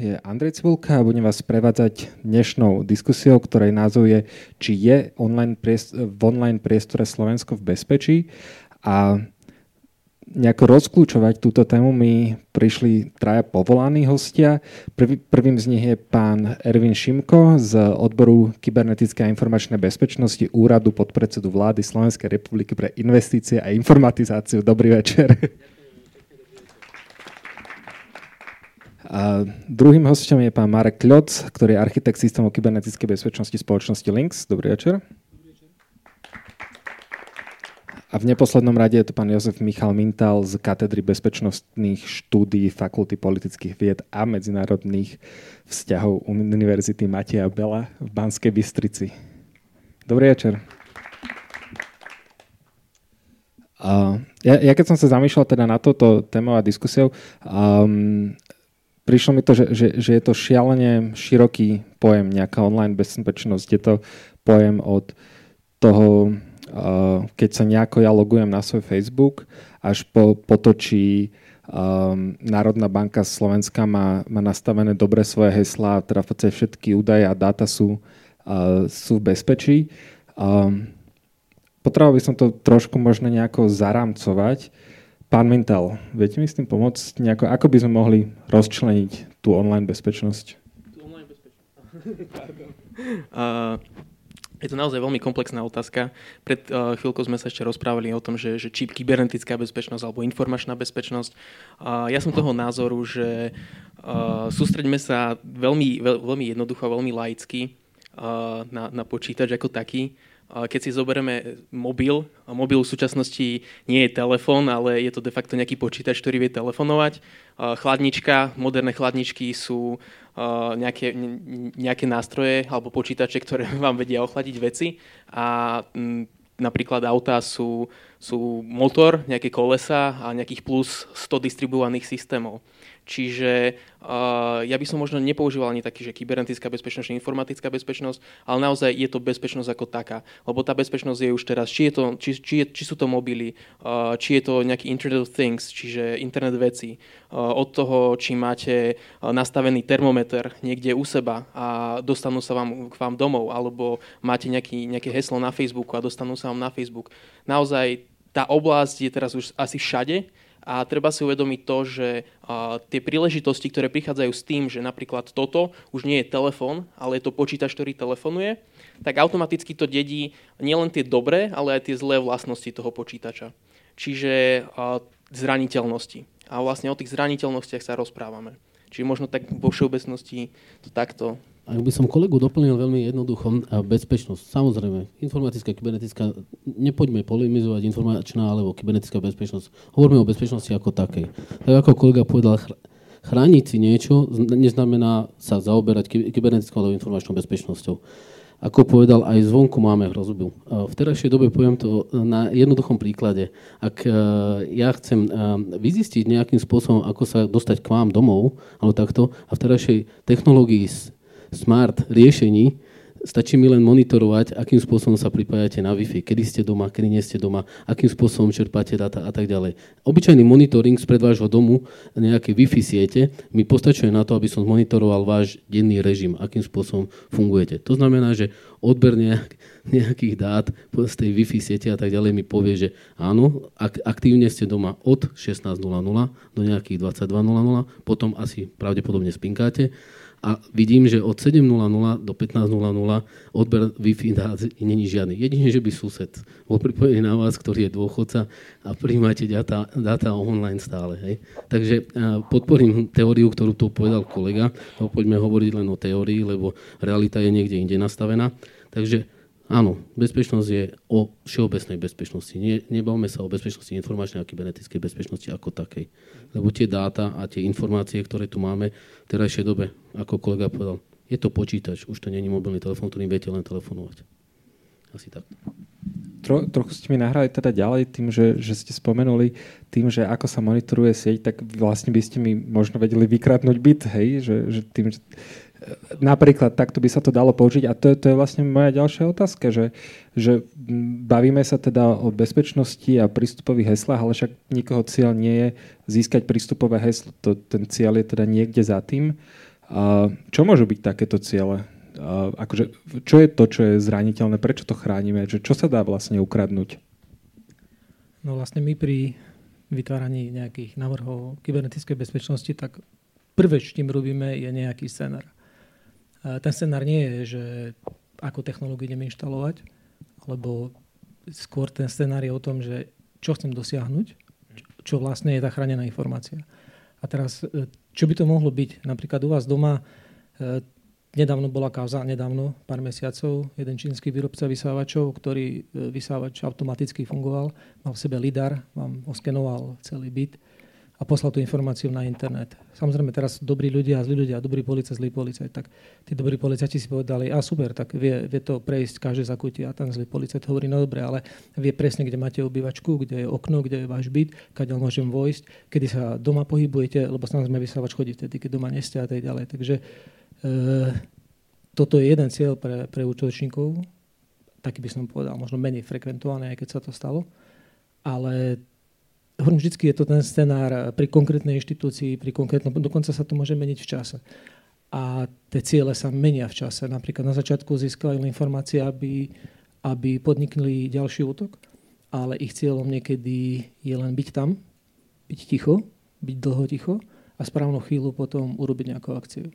je Andrej Cibulka a budem vás prevádzať dnešnou diskusiou, ktorej názov je, či je online priestor, v online priestore Slovensko v bezpečí. A nejako rozklúčovať túto tému mi prišli traja povolaní hostia. Prvý, prvým z nich je pán Ervin Šimko z odboru kybernetické a informačnej bezpečnosti Úradu podpredsedu vlády Slovenskej republiky pre investície a informatizáciu. Dobrý večer. A druhým hostom je pán Marek Kľoc, ktorý je architekt systému kybernetickej bezpečnosti spoločnosti Links. Dobrý večer. A v neposlednom rade je to pán Jozef Michal Mintal z katedry bezpečnostných štúdií Fakulty politických vied a medzinárodných vzťahov Univerzity Mateja Bela v Banskej Bystrici. Dobrý večer. Uh, ja, ja keď som sa zamýšľal teda na toto tému a diskusiou, um, prišlo mi to, že, že, že je to šialene široký pojem, nejaká online bezpečnosť. Je to pojem od toho keď sa nejako ja logujem na svoj Facebook, až po, po to, či um, Národná banka Slovenska má, má nastavené dobre svoje heslá, teda v všetky údaje a dáta sú, uh, sú v bezpečí. Um, potreboval by som to trošku možno nejako zarámcovať. Pán Mintel, viete mi s tým pomôcť? Nejako, ako by sme mohli rozčleniť tú online bezpečnosť? Tú online bezpečnosť. uh, Je to naozaj veľmi komplexná otázka. Pred uh, chvíľkou sme sa ešte rozprávali o tom, že, že či kybernetická bezpečnosť alebo informačná bezpečnosť. Uh, ja som toho názoru, že uh, sústreďme sa veľmi, veľ, veľmi jednoducho, veľmi laicky uh, na, na počítač ako taký. Keď si zoberieme mobil, a mobil v súčasnosti nie je telefón, ale je to de facto nejaký počítač, ktorý vie telefonovať. Chladnička, moderné chladničky sú nejaké, nejaké nástroje alebo počítače, ktoré vám vedia ochladiť veci a napríklad autá sú, sú motor, nejaké kolesa a nejakých plus 100 distribuovaných systémov. Čiže uh, ja by som možno nepoužíval ani taký, že kybernetická bezpečnosť, informatická bezpečnosť, ale naozaj je to bezpečnosť ako taká. Lebo tá bezpečnosť je už teraz, či, je to, či, či, je, či sú to mobily, uh, či je to nejaký Internet of Things, čiže internet veci, uh, od toho, či máte nastavený termometer niekde u seba a dostanú sa vám k vám domov, alebo máte nejaký, nejaké heslo na Facebooku a dostanú sa vám na Facebook. Naozaj tá oblasť je teraz už asi všade a treba si uvedomiť to, že tie príležitosti, ktoré prichádzajú s tým, že napríklad toto už nie je telefón, ale je to počítač, ktorý telefonuje, tak automaticky to dedí nielen tie dobré, ale aj tie zlé vlastnosti toho počítača. Čiže zraniteľnosti. A vlastne o tých zraniteľnostiach sa rozprávame. Čiže možno tak vo všeobecnosti to takto ak by som kolegu doplnil veľmi jednoducho, bezpečnosť. Samozrejme, informatická, kybernetická, nepoďme polemizovať informačná alebo kybernetická bezpečnosť. Hovoríme o bezpečnosti ako takej. Tak ako kolega povedal, chrániť si niečo neznamená sa zaoberať kybernetickou alebo informačnou bezpečnosťou. Ako povedal, aj zvonku máme hrozbu. V terajšej dobe poviem to na jednoduchom príklade. Ak e, ja chcem e, vyzistiť nejakým spôsobom, ako sa dostať k vám domov, alebo takto, a v terajšej technológii smart riešení, stačí mi len monitorovať, akým spôsobom sa pripájate na Wi-Fi, kedy ste doma, kedy nie ste doma, akým spôsobom čerpáte data a tak ďalej. Obyčajný monitoring spred vášho domu nejaké Wi-Fi siete mi postačuje na to, aby som monitoroval váš denný režim, akým spôsobom fungujete. To znamená, že odber nejak, nejakých dát z tej Wi-Fi siete a tak ďalej mi povie, že áno, ak aktívne ste doma od 16.00 do nejakých 22.00, potom asi pravdepodobne spinkáte a vidím, že od 7.00 do 15.00 odber Wi-Fi není žiadny. Jedine, že by sused bol pripojený na vás, ktorý je dôchodca a príjmate data, data online stále. Hej. Takže podporím teóriu, ktorú tu povedal kolega. Poďme hovoriť len o teórii, lebo realita je niekde inde nastavená. Takže Áno, bezpečnosť je o všeobecnej bezpečnosti. Nie, nebavme sa o bezpečnosti informačnej a kybernetickej bezpečnosti ako takej. Lebo tie dáta a tie informácie, ktoré tu máme v terajšej dobe, ako kolega povedal, je to počítač, už to není mobilný telefón, ktorým viete len telefonovať. Asi tak. Tro, trochu ste mi nahrali teda ďalej tým, že, že ste spomenuli tým, že ako sa monitoruje sieť, tak vlastne by ste mi možno vedeli vykradnúť byt, hej? Že, že tým, že napríklad takto by sa to dalo použiť a to to je vlastne moja ďalšia otázka, že, že bavíme sa teda o bezpečnosti a prístupových heslách, ale však nikoho cieľ nie je získať prístupové heslo. To, ten cieľ je teda niekde za tým. Čo môžu byť takéto ciele? Akože, čo je to, čo je zraniteľné? Prečo to chránime? Čo sa dá vlastne ukradnúť? No vlastne my pri vytváraní nejakých návrhov kybernetickej bezpečnosti, tak prvé, čo tým robíme, je nejaký scenár. Ten scenár nie je, že ako technológiu ideme inštalovať, lebo skôr ten scenár je o tom, že čo chcem dosiahnuť, čo vlastne je tá chránená informácia. A teraz, e, čo by to mohlo byť? Napríklad u vás doma e, nedávno bola kauza, nedávno, pár mesiacov, jeden čínsky výrobca vysávačov, ktorý e, vysávač automaticky fungoval, mal v sebe lidar, vám oskenoval celý byt a poslal tú informáciu na internet. Samozrejme teraz dobrí ľudia a zlí ľudia, dobrý policajt, zlý policajt, tak tí dobrí policajti si povedali, a super, tak vie, vie to prejsť každé zakutie a ten zlý policajt hovorí, no dobre, ale vie presne, kde máte obývačku, kde je okno, kde je váš byt, kde môžem vojsť, kedy sa doma pohybujete, lebo samozrejme vysávač chodí vtedy, keď doma neste a tak ďalej. Takže e, toto je jeden cieľ pre, pre útočníkov, taký by som povedal, možno menej frekventovaný, aj keď sa to stalo, ale hovorím, vždy je to ten scenár pri konkrétnej inštitúcii, pri konkrétnom, dokonca sa to môže meniť v čase. A tie ciele sa menia v čase. Napríklad na začiatku získali informácie, aby, aby podnikli ďalší útok, ale ich cieľom niekedy je len byť tam, byť ticho, byť dlho ticho a správnu chvíľu potom urobiť nejakú akciu.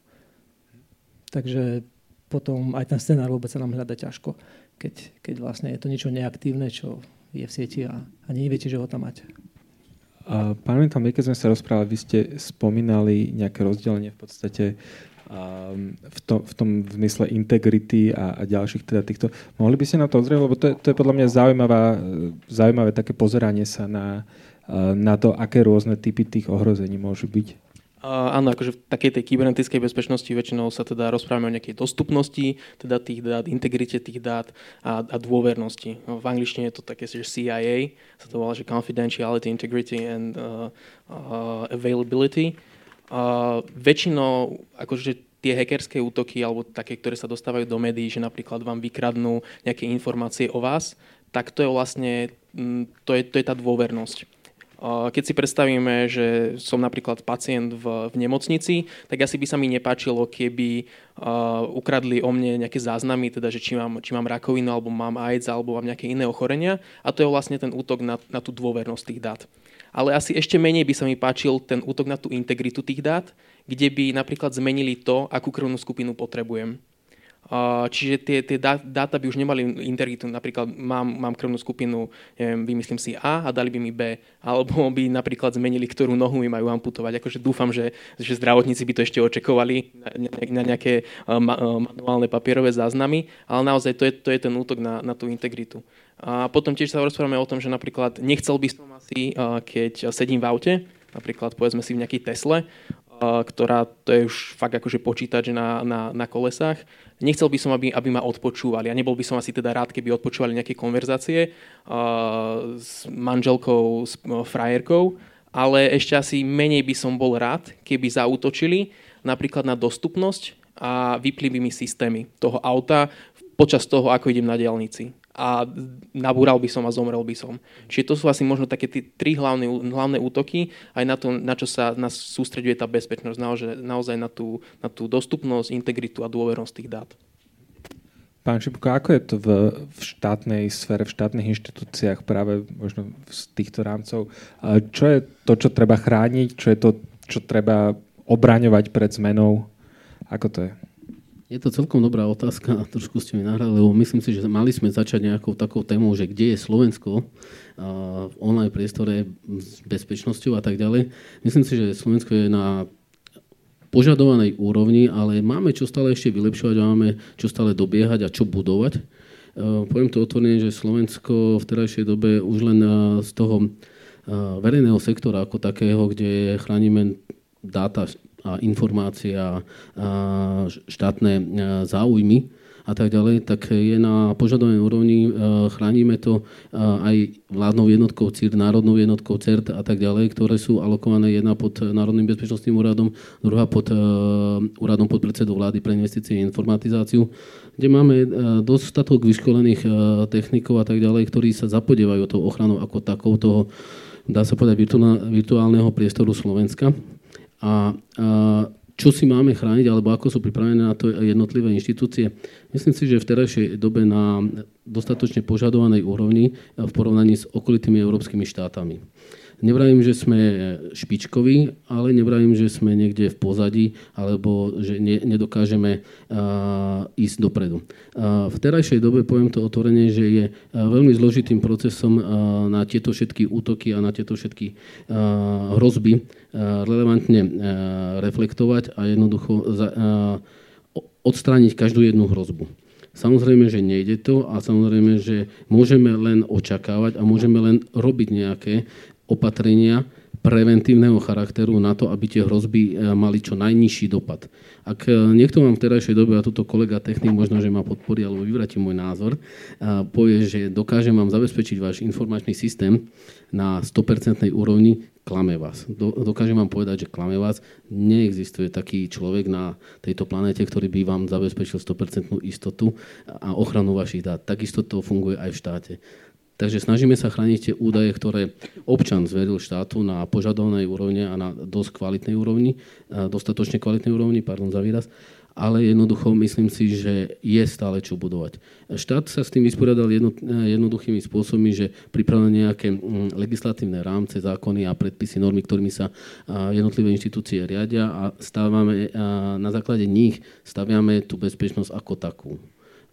Takže potom aj ten scenár vôbec sa nám hľada ťažko, keď, keď vlastne je to niečo neaktívne, čo je v sieti a, a neviete, že ho tam máte. Uh, pamätám, keď sme sa rozprávali, vy ste spomínali nejaké rozdelenie v podstate um, v, tom, v zmysle integrity a, a ďalších teda týchto. Mohli by ste na to odzrieť, lebo to je, to je podľa mňa zaujímavá, zaujímavé také pozeranie sa na, uh, na to, aké rôzne typy tých ohrození môžu byť. Áno, akože v takej tej kybernetickej bezpečnosti väčšinou sa teda rozprávame o nejakej dostupnosti, teda tých dát, integrite tých dát a, a dôvernosti. V angličtine je to také, že CIA, sa to volá, že Confidentiality, Integrity and uh, uh, Availability. Uh, väčšinou, akože tie hackerské útoky alebo také, ktoré sa dostávajú do médií, že napríklad vám vykradnú nejaké informácie o vás, tak to je vlastne, to je, to je tá dôvernosť. Keď si predstavíme, že som napríklad pacient v, v nemocnici, tak asi by sa mi nepáčilo, keby uh, ukradli o mne nejaké záznamy, teda že či mám, či mám rakovinu, alebo mám AIDS, alebo mám nejaké iné ochorenia. A to je vlastne ten útok na, na tú dôvernosť tých dát. Ale asi ešte menej by sa mi páčil ten útok na tú integritu tých dát, kde by napríklad zmenili to, akú krvnú skupinu potrebujem. Čiže tie, tie dáta by už nemali integritu. Napríklad mám, mám krvnú skupinu, neviem, vymyslím si A a dali by mi B. Alebo by napríklad zmenili, ktorú nohu mi majú amputovať. Akože dúfam, že, že zdravotníci by to ešte očakovali na, nejaké manuálne papierové záznamy. Ale naozaj to je, to je ten útok na, na tú integritu. A potom tiež sa rozprávame o tom, že napríklad nechcel by som asi, keď sedím v aute, napríklad povedzme si v nejakej Tesle, ktorá to je už fakt akože počítač na, na, na kolesách. Nechcel by som, aby, aby ma odpočúvali a nebol by som asi teda rád, keby odpočúvali nejaké konverzácie uh, s manželkou, s uh, frajerkou, ale ešte asi menej by som bol rád, keby zautočili napríklad na dostupnosť a vypli by mi systémy toho auta počas toho, ako idem na diálnici a nabúral by som a zomrel by som. Čiže to sú asi možno také tie tri hlavné, hlavné útoky, aj na to, na čo sa nás sústreďuje tá bezpečnosť, naozaj, naozaj na, tú, na tú dostupnosť, integritu a dôvernosť tých dát. Pán Šipko, ako je to v, v štátnej sfére, v štátnych inštitúciách práve možno z týchto rámcov? Čo je to, čo treba chrániť? Čo je to, čo treba obraňovať pred zmenou? Ako to je? Je to celkom dobrá otázka, trošku ste mi nahrali, lebo myslím si, že mali sme začať nejakou takou témou, že kde je Slovensko v online priestore s bezpečnosťou a tak ďalej. Myslím si, že Slovensko je na požadovanej úrovni, ale máme čo stále ešte vylepšovať, máme čo stále dobiehať a čo budovať. Poviem to otvorene, že Slovensko v terajšej dobe už len z toho verejného sektora ako takého, kde chránime dáta a informácie a, štátne záujmy a tak ďalej, tak je na požadovanej úrovni, chránime to aj vládnou jednotkou CIR, národnou jednotkou CERT a tak ďalej, ktoré sú alokované jedna pod Národným bezpečnostným úradom, druhá pod úradom pod predsedou vlády pre investície a informatizáciu, kde máme dostatok vyškolených technikov a tak ďalej, ktorí sa zapodievajú tou ochranou ako takou toho, dá sa povedať, virtuálneho priestoru Slovenska. A, čo si máme chrániť, alebo ako sú pripravené na to jednotlivé inštitúcie. Myslím si, že v terajšej dobe na dostatočne požadovanej úrovni v porovnaní s okolitými európskymi štátami. Nevravím, že sme špičkoví, ale nevravím, že sme niekde v pozadí alebo že ne, nedokážeme uh, ísť dopredu. Uh, v terajšej dobe, poviem to otvorene, že je uh, veľmi zložitým procesom uh, na tieto všetky útoky a na tieto všetky uh, hrozby uh, relevantne uh, reflektovať a jednoducho za, uh, odstrániť každú jednu hrozbu. Samozrejme, že nejde to a samozrejme, že môžeme len očakávať a môžeme len robiť nejaké opatrenia preventívneho charakteru na to, aby tie hrozby e, mali čo najnižší dopad. Ak e, niekto vám v terajšej dobe, a tuto kolega technik možno, že ma podporí alebo vyvráti môj názor, povie, že dokážem vám zabezpečiť váš informačný systém na 100% úrovni, klame vás. Dokážem vám povedať, že klame vás. Neexistuje taký človek na tejto planete, ktorý by vám zabezpečil 100% istotu a ochranu vašich dát. Takisto to funguje aj v štáte. Takže snažíme sa chrániť tie údaje, ktoré občan zveril štátu na požadovanej úrovni a na dosť kvalitnej úrovni, dostatočne kvalitnej úrovni, pardon za výraz, ale jednoducho myslím si, že je stále čo budovať. Štát sa s tým vysporiadal jedno, jednoduchými spôsobmi, že pripravil nejaké mm, legislatívne rámce, zákony a predpisy, normy, ktorými sa jednotlivé inštitúcie riadia a stávame, na základe nich staviame tú bezpečnosť ako takú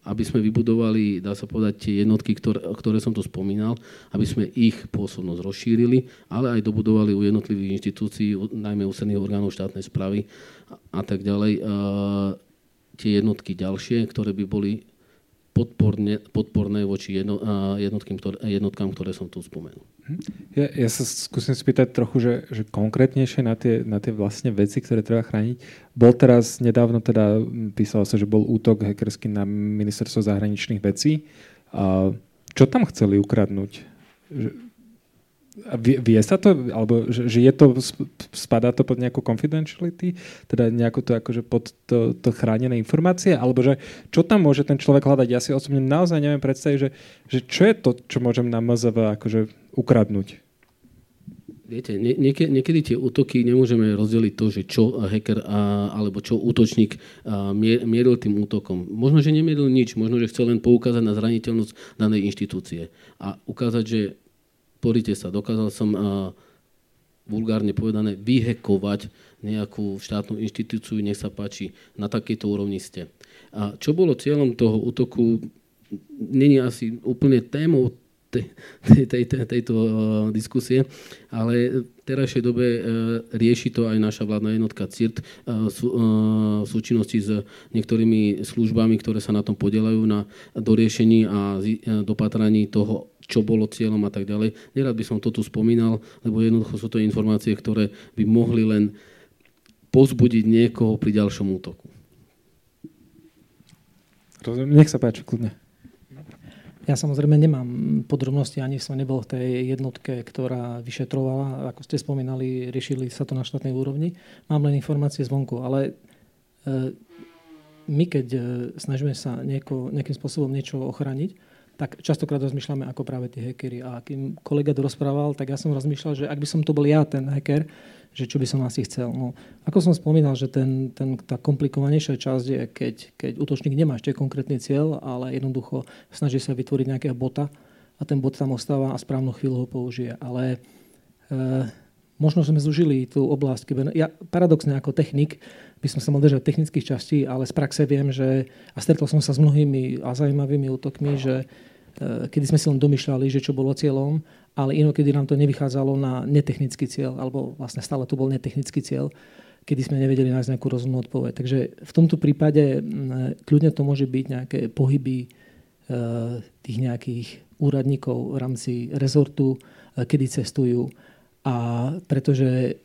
aby sme vybudovali, dá sa povedať, tie jednotky, ktoré, ktoré som tu spomínal, aby sme ich pôsobnosť rozšírili, ale aj dobudovali u jednotlivých inštitúcií, najmä ústredných orgánov štátnej správy a, a tak ďalej, uh, tie jednotky ďalšie, ktoré by boli podporne, podporné voči jedno, uh, jednotkám, ktoré, som tu spomenul. Mhm. Ja, ja sa skúsim spýtať trochu, že, že konkrétnejšie na tie, na tie vlastne veci, ktoré treba chrániť. Bol teraz nedávno teda, písalo sa, že bol útok hackerský na ministerstvo zahraničných vecí. A čo tam chceli ukradnúť? A vie, vie sa to, alebo že, že je to, spadá to pod nejakú confidentiality, teda nejako to akože pod to, to chránené informácie, alebo že čo tam môže ten človek hľadať? Ja si osobne naozaj neviem predstaviť, že, že čo je to, čo môžem na MZV akože ukradnúť. Viete, nie, niekedy, tie útoky nemôžeme rozdeliť to, že čo hacker alebo čo útočník mieril tým útokom. Možno, že nemieril nič, možno, že chcel len poukázať na zraniteľnosť danej inštitúcie a ukázať, že Porite sa, dokázal som uh, vulgárne povedané vyhekovať nejakú štátnu inštitúciu, nech sa páči, na takejto úrovni ste. A čo bolo cieľom toho útoku, není asi úplne témou tej, tej, tej, tej, tejto uh, diskusie, ale v terajšej dobe uh, rieši to aj naša vládna jednotka CIRT uh, sú, uh, v súčinnosti s niektorými službami, ktoré sa na tom podielajú na doriešení a dopatraní toho čo bolo cieľom a tak ďalej. Nerad by som to tu spomínal, lebo jednoducho sú to informácie, ktoré by mohli len pozbudiť niekoho pri ďalšom útoku. Rozumiem, nech sa páči, kľudne. Ja samozrejme nemám podrobnosti, ani som nebol v tej jednotke, ktorá vyšetrovala, ako ste spomínali, riešili sa to na štátnej úrovni. Mám len informácie zvonku, ale e, my keď e, snažíme sa nieko, nejakým spôsobom niečo ochrániť, tak častokrát rozmýšľame ako práve tí hackery. A kým kolega to rozprával, tak ja som rozmýšľal, že ak by som to bol ja, ten hacker, že čo by som asi chcel. No, ako som spomínal, že ten, ten, tá komplikovanejšia časť je, keď, keď útočník nemá ešte konkrétny cieľ, ale jednoducho snaží sa vytvoriť nejakého bota a ten bot tam ostáva a správnu chvíľu ho použije. Ale e, možno sme zužili tú oblasť. Ja paradoxne ako technik by som sa mal držať technických častí, ale z praxe viem, že a stretol som sa s mnohými a zaujímavými útokmi, že kedy sme si len domýšľali, že čo bolo cieľom, ale inokedy nám to nevychádzalo na netechnický cieľ, alebo vlastne stále to bol netechnický cieľ, kedy sme nevedeli nájsť nejakú rozumnú odpoveď. Takže v tomto prípade mm, kľudne to môže byť nejaké pohyby eh, tých nejakých úradníkov v rámci rezortu, eh, kedy cestujú. A pretože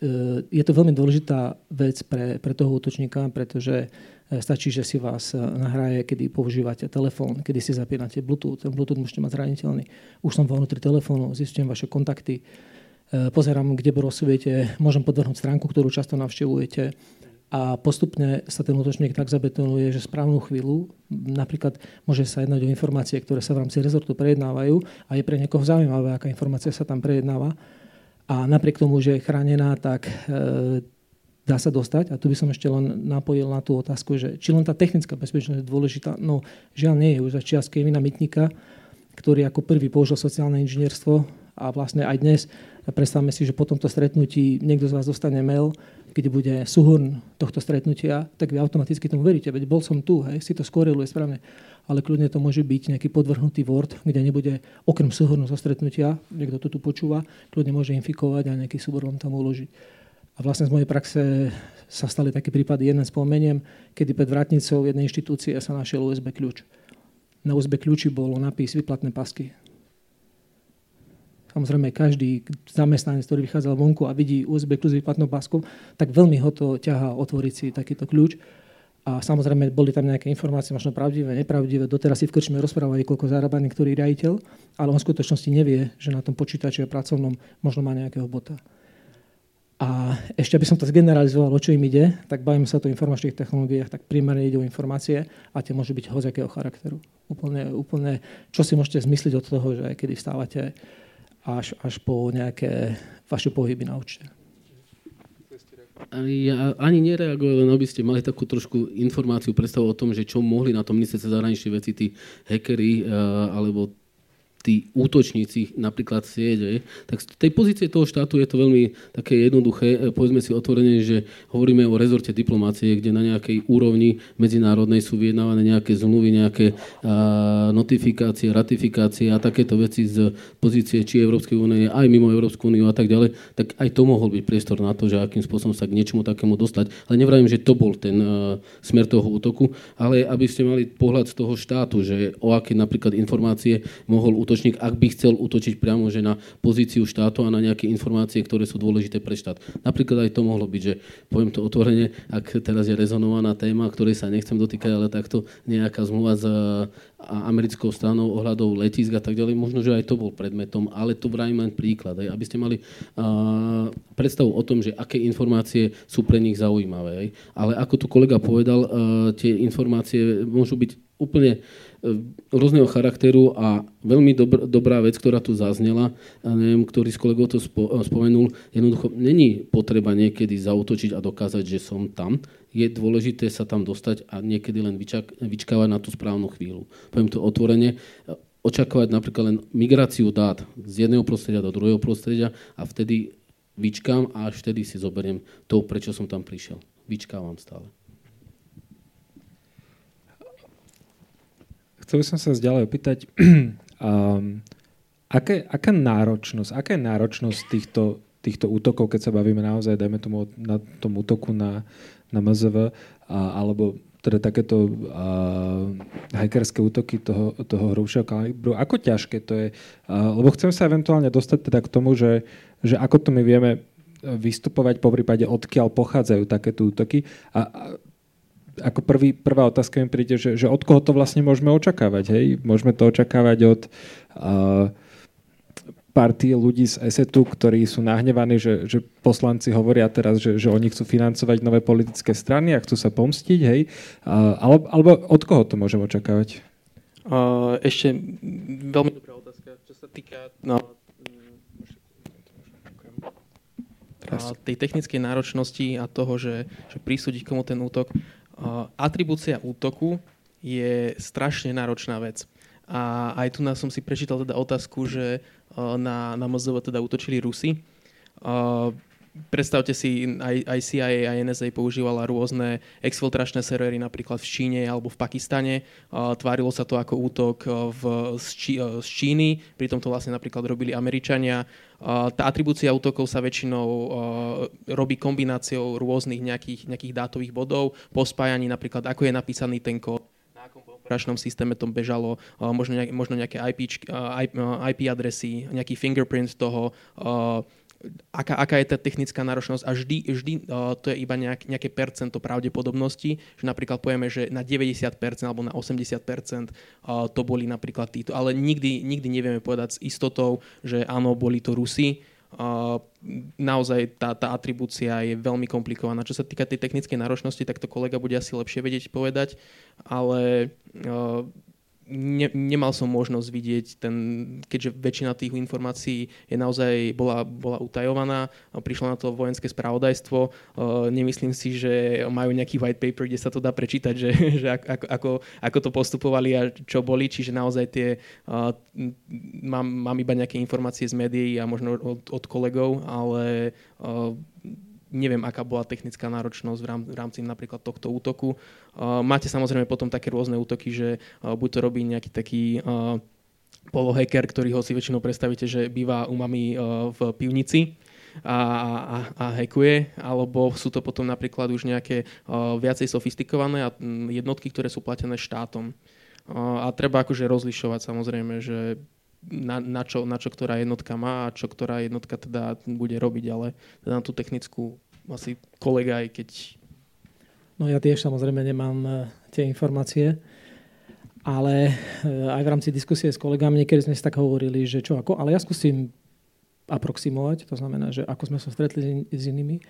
je to veľmi dôležitá vec pre, pre toho útočníka, pretože stačí, že si vás e, nahraje, kedy používate telefón, kedy si zapínate Bluetooth. Ten Bluetooth môžete mať zraniteľný. Už som vo vnútri telefónu, zistujem vaše kontakty, e, pozerám, kde brosujete, môžem podvrhnúť stránku, ktorú často navštevujete a postupne sa ten útočník tak zabetonuje, že správnu chvíľu, napríklad môže sa jednať o informácie, ktoré sa v rámci rezortu prejednávajú a je pre niekoho zaujímavé, aká informácia sa tam prejednáva. A napriek tomu, že je chránená, tak dá sa dostať. A tu by som ešte len napojil na tú otázku, že či len tá technická bezpečnosť je dôležitá. No žiaľ nie je. Už za čias Kevina Mitnika, ktorý ako prvý použil sociálne inžinierstvo a vlastne aj dnes predstavme si, že po tomto stretnutí niekto z vás dostane mail, keď bude súhrn tohto stretnutia, tak vy automaticky tomu veríte. Veď bol som tu, hej, si to skoreluje správne. Ale kľudne to môže byť nejaký podvrhnutý Word, kde nebude okrem súhrnu zo stretnutia, niekto to tu počúva, kľudne môže infikovať a nejaký súbor vám tam uložiť. A vlastne z mojej praxe sa stali také prípady, jeden spomeniem, kedy pred vrátnicou jednej inštitúcie sa našiel USB kľúč. Na USB kľúči bolo napis vyplatné pasky. Samozrejme, každý zamestnanec, ktorý vychádzal vonku a vidí USB kľúč s vyplatnou paskou, tak veľmi ho to ťahá otvoriť si takýto kľúč. A samozrejme, boli tam nejaké informácie, možno pravdivé, nepravdivé. Doteraz si v krčme rozprávali, koľko zarába niektorý riaditeľ, ale on v skutočnosti nevie, že na tom počítači a pracovnom možno má nejakého bota. A ešte, aby som to zgeneralizoval, o čo im ide, tak bavíme sa o informačných technológiách, tak primárne ide o informácie a tie môžu byť hociakého charakteru. Úplne, úplne, čo si môžete zmysliť od toho, že kedy vstávate až, až po nejaké vaše pohyby na účte. Ja ani nereagujem, len aby ste mali takú trošku informáciu, predstavu o tom, že čo mohli na tom ministerstve zahraničných veci tí hackery eh, alebo tí útočníci napríklad siede, tak z tej pozície toho štátu je to veľmi také jednoduché. E, povedzme si otvorene, že hovoríme o rezorte diplomácie, kde na nejakej úrovni medzinárodnej sú vyjednávané nejaké zmluvy, nejaké notifikácie, ratifikácie a takéto veci z pozície či Európskej únie, aj mimo Európsku úniu a tak ďalej, tak aj to mohol byť priestor na to, že akým spôsobom sa k niečomu takému dostať. Ale nevravím, že to bol ten a, smer toho útoku, ale aby ste mali pohľad z toho štátu, že o aké napríklad informácie mohol útočiť útočník, ak by chcel útočiť priamo že na pozíciu štátu a na nejaké informácie, ktoré sú dôležité pre štát. Napríklad aj to mohlo byť, že poviem to otvorene, ak teraz je rezonovaná téma, ktorej sa nechcem dotýkať, ale takto nejaká zmluva s americkou stranou ohľadov letisk a tak ďalej, možno, že aj to bol predmetom, ale to vrajím len príklad, aj, aby ste mali uh, predstavu o tom, že aké informácie sú pre nich zaujímavé. Aj. Ale ako tu kolega povedal, uh, tie informácie môžu byť úplne rôzneho charakteru a veľmi dobr, dobrá vec, ktorá tu zaznela, a neviem, ktorý s kolegou to spo, spomenul, jednoducho není potreba niekedy zautočiť a dokázať, že som tam. Je dôležité sa tam dostať a niekedy len vyčak, vyčkávať na tú správnu chvíľu. Poviem to otvorene, očakávať napríklad len migráciu dát z jedného prostredia do druhého prostredia a vtedy vyčkám a až vtedy si zoberiem to, prečo som tam prišiel. Vyčkávam stále. Chcel by som sa ďalej opýtať, um, aké, aká náročnosť, aká je náročnosť týchto, týchto útokov, keď sa bavíme naozaj, dajme tomu na tom útoku na, na MZV, a, alebo teda takéto uh, hackerské útoky toho, toho hrubšieho kalibru. Ako ťažké to je? Uh, lebo chcem sa eventuálne dostať teda k tomu, že, že ako to my vieme vystupovať po prípade, odkiaľ pochádzajú takéto útoky. A, a ako prvý, prvá otázka mi príde, že, že od koho to vlastne môžeme očakávať. Hej? Môžeme to očakávať od uh, partie ľudí z ESETu, ktorí sú nahnevaní, že, že poslanci hovoria teraz, že, že oni chcú financovať nové politické strany a chcú sa pomstiť. Hej? Uh, alebo, alebo od koho to môžeme očakávať? Ešte veľmi dobrá otázka, čo sa týka no, a tej technickej náročnosti a toho, že, že prísúdiť komu ten útok atribúcia útoku je strašne náročná vec. A aj tu nás som si prečítal teda otázku, že na, na MZV teda útočili Rusy. Predstavte si, aj, CIA a NSA používala rôzne exfiltračné servery napríklad v Číne alebo v Pakistane. Tvárilo sa to ako útok v, z, Čí, z Číny, pritom to vlastne napríklad robili Američania. Tá atribúcia útokov sa väčšinou robí kombináciou rôznych nejakých, nejakých dátových bodov, po spájaní napríklad, ako je napísaný ten kód, na akom operačnom systéme to bežalo, možno, nejak, možno nejaké IP, IP adresy, nejaký fingerprint toho, aká, aká je tá technická náročnosť a vždy, vždy to je iba nejak, nejaké percento pravdepodobnosti, že napríklad povieme, že na 90% alebo na 80% uh, to boli napríklad títo, ale nikdy, nikdy nevieme povedať s istotou, že áno, boli to Rusi. Naozaj tá, tá atribúcia je veľmi komplikovaná. Čo sa týka tej technickej náročnosti, tak to kolega bude asi lepšie vedieť povedať, ale uh, ne, nemal som možnosť vidieť ten, keďže väčšina tých informácií je naozaj bola, bola utajovaná, prišlo na to vojenské spravodajstvo, nemyslím si, že majú nejaký white paper, kde sa to dá prečítať, že, že ako, ako, ako to postupovali a čo boli, čiže naozaj tie, mám, mám iba nejaké informácie z médií a možno od, od kolegov, ale neviem, aká bola technická náročnosť v rámci napríklad tohto útoku. Máte samozrejme potom také rôzne útoky, že buď to robí nejaký taký polohacker, ktorý ho si väčšinou predstavíte, že býva u mami v pivnici a, a, a hackuje, alebo sú to potom napríklad už nejaké viacej sofistikované jednotky, ktoré sú platené štátom. A treba akože rozlišovať samozrejme, že na, na, čo, na čo ktorá jednotka má a čo ktorá jednotka teda bude robiť, ale teda na tú technickú asi kolega, aj keď... No ja tiež samozrejme nemám e, tie informácie, ale e, aj v rámci diskusie s kolegami niekedy sme si tak hovorili, že čo ako, ale ja skúsim aproximovať, to znamená, že ako sme sa stretli s inými.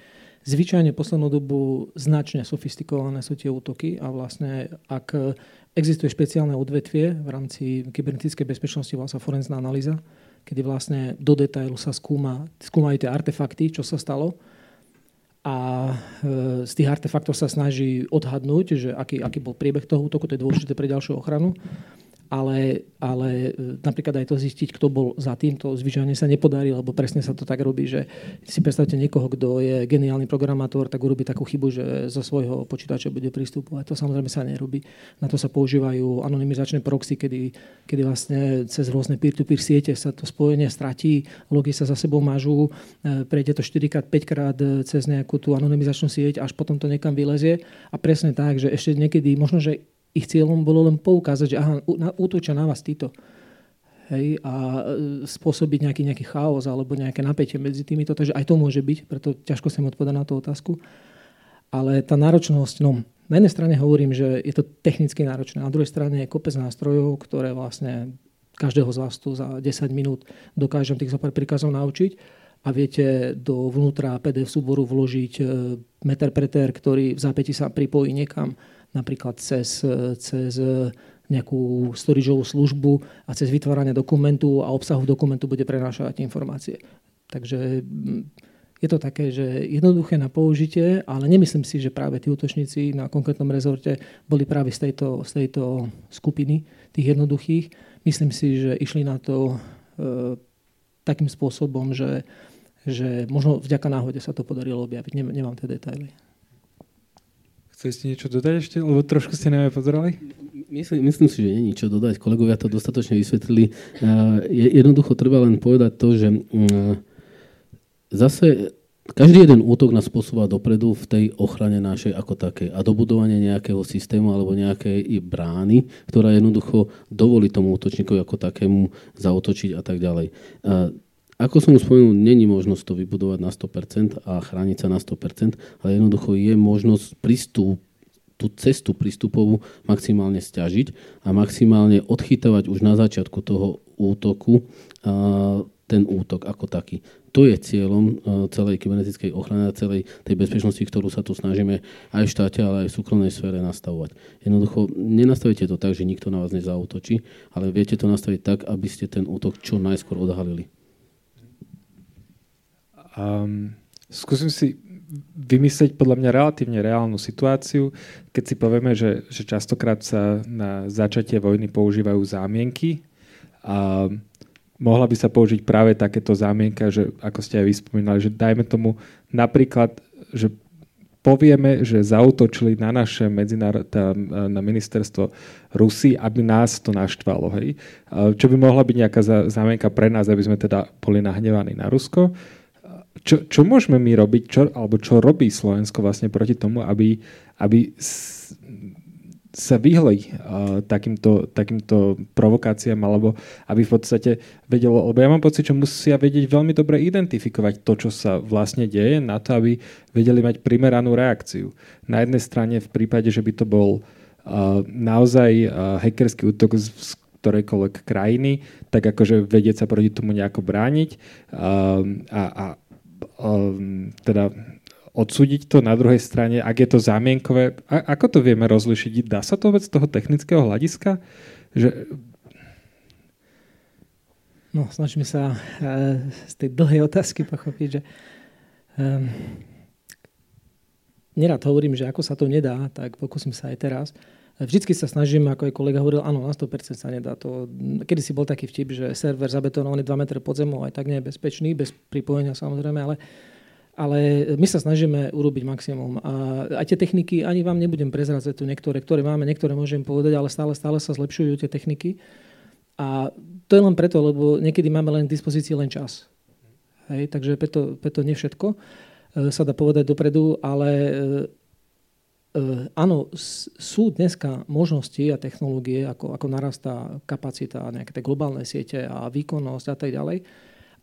Zvyčajne poslednú dobu značne sofistikované sú tie útoky a vlastne ak Existuje špeciálne odvetvie v rámci kybernetickej bezpečnosti, volá sa forenzná analýza, kedy vlastne do detailu sa skúma, skúmajú tie artefakty, čo sa stalo a e, z tých artefaktov sa snaží odhadnúť, že aký, aký bol priebeh toho útoku, to je dôležité pre ďalšiu ochranu ale, ale e, napríklad aj to zistiť, kto bol za tým, to zvyčajne sa nepodarí, lebo presne sa to tak robí, že si predstavte niekoho, kto je geniálny programátor, tak urobí takú chybu, že zo svojho počítača bude pristupovať. To samozrejme sa nerobí. Na to sa používajú anonymizačné proxy, kedy, kedy vlastne cez rôzne peer-to-peer siete sa to spojenie stratí, logy sa za sebou mažú, e, prejde to 4 5 krát e, cez nejakú tú anonymizačnú sieť, až potom to niekam vylezie. A presne tak, že ešte niekedy, možno, že ich cieľom bolo len poukázať, že aha, útočia na vás títo. Hej, a e, spôsobiť nejaký, nejaký chaos alebo nejaké napätie medzi týmito. Takže aj to môže byť, preto ťažko som odpovedať na tú otázku. Ale tá náročnosť, no, na jednej strane hovorím, že je to technicky náročné, na druhej strane je kopec nástrojov, ktoré vlastne každého z vás tu za 10 minút dokážem tých zopár príkazov naučiť a viete do vnútra PDF súboru vložiť e, meter preter, ktorý v zápäti sa pripojí niekam napríklad cez, cez nejakú storageovú službu a cez vytváranie dokumentu a obsahu dokumentu bude prenášať informácie. Takže je to také, že jednoduché na použitie, ale nemyslím si, že práve tí útočníci na konkrétnom rezorte boli práve z tejto, z tejto skupiny tých jednoduchých. Myslím si, že išli na to e, takým spôsobom, že, že možno vďaka náhode sa to podarilo objaviť. Nemám tie detaily. Chcete niečo dodať ešte? Lebo trošku ste na pozerali? Myslím, myslím si, že nie čo dodať. Kolegovia to dostatočne vysvetlili. Jednoducho treba len povedať to, že mm, zase každý jeden útok nás posúva dopredu v tej ochrane našej ako také a dobudovanie nejakého systému alebo nejakej brány, ktorá jednoducho dovolí tomu útočníkovi ako takému zautočiť a tak ďalej. Ako som spomenul, není možnosť to vybudovať na 100% a chrániť sa na 100%, ale jednoducho je možnosť prístup, tú cestu prístupovú maximálne stiažiť a maximálne odchytávať už na začiatku toho útoku ten útok ako taký. To je cieľom celej kybernetickej ochrany a celej tej bezpečnosti, ktorú sa tu snažíme aj v štáte, ale aj v súkromnej sfére nastavovať. Jednoducho nenastavíte to tak, že nikto na vás nezautočí, ale viete to nastaviť tak, aby ste ten útok čo najskôr odhalili. Um, skúsim si vymyslieť podľa mňa relatívne reálnu situáciu, keď si povieme, že, že častokrát sa na začatie vojny používajú zámienky a mohla by sa použiť práve takéto zámienka, že ako ste aj vyspomínali, že dajme tomu napríklad, že povieme, že zautočili na naše medzinárod, na ministerstvo Rusy, aby nás to naštvalo. Hej? Čo by mohla byť nejaká zámienka pre nás, aby sme teda boli nahnevaní na Rusko čo, čo môžeme my robiť, čo, alebo čo robí Slovensko vlastne proti tomu, aby, aby sa vyhli uh, takýmto, takýmto provokáciám, alebo aby v podstate vedelo, lebo ja mám pocit, že musia vedieť veľmi dobre identifikovať to, čo sa vlastne deje, na to, aby vedeli mať primeranú reakciu. Na jednej strane v prípade, že by to bol uh, naozaj uh, hackerský útok z, z ktorejkoľvek krajiny, tak akože vedieť sa proti tomu nejako brániť uh, a, a um, teda odsúdiť to na druhej strane, ak je to zámienkové, a, ako to vieme rozlišiť? Dá sa to vec z toho technického hľadiska? že No, snažíme sa uh, z tej dlhej otázky pochopiť, že um, nerad hovorím, že ako sa to nedá, tak pokúsim sa aj teraz. Vždycky sa snažím, ako aj kolega hovoril, áno, na 100% sa nedá. To, kedy si bol taký vtip, že server zabetonovaný 2 metre pod zemou aj tak nie je bezpečný, bez pripojenia samozrejme, ale, ale my sa snažíme urobiť maximum. A aj tie techniky, ani vám nebudem prezradzať tu niektoré, ktoré máme, niektoré môžem povedať, ale stále, stále sa zlepšujú tie techniky. A to je len preto, lebo niekedy máme len k dispozícii len čas. Hej, takže preto, preto nie všetko e, sa dá povedať dopredu, ale e, áno, sú dneska možnosti a technológie, ako, ako narastá kapacita nejaké tie globálne siete a výkonnosť a tak ďalej.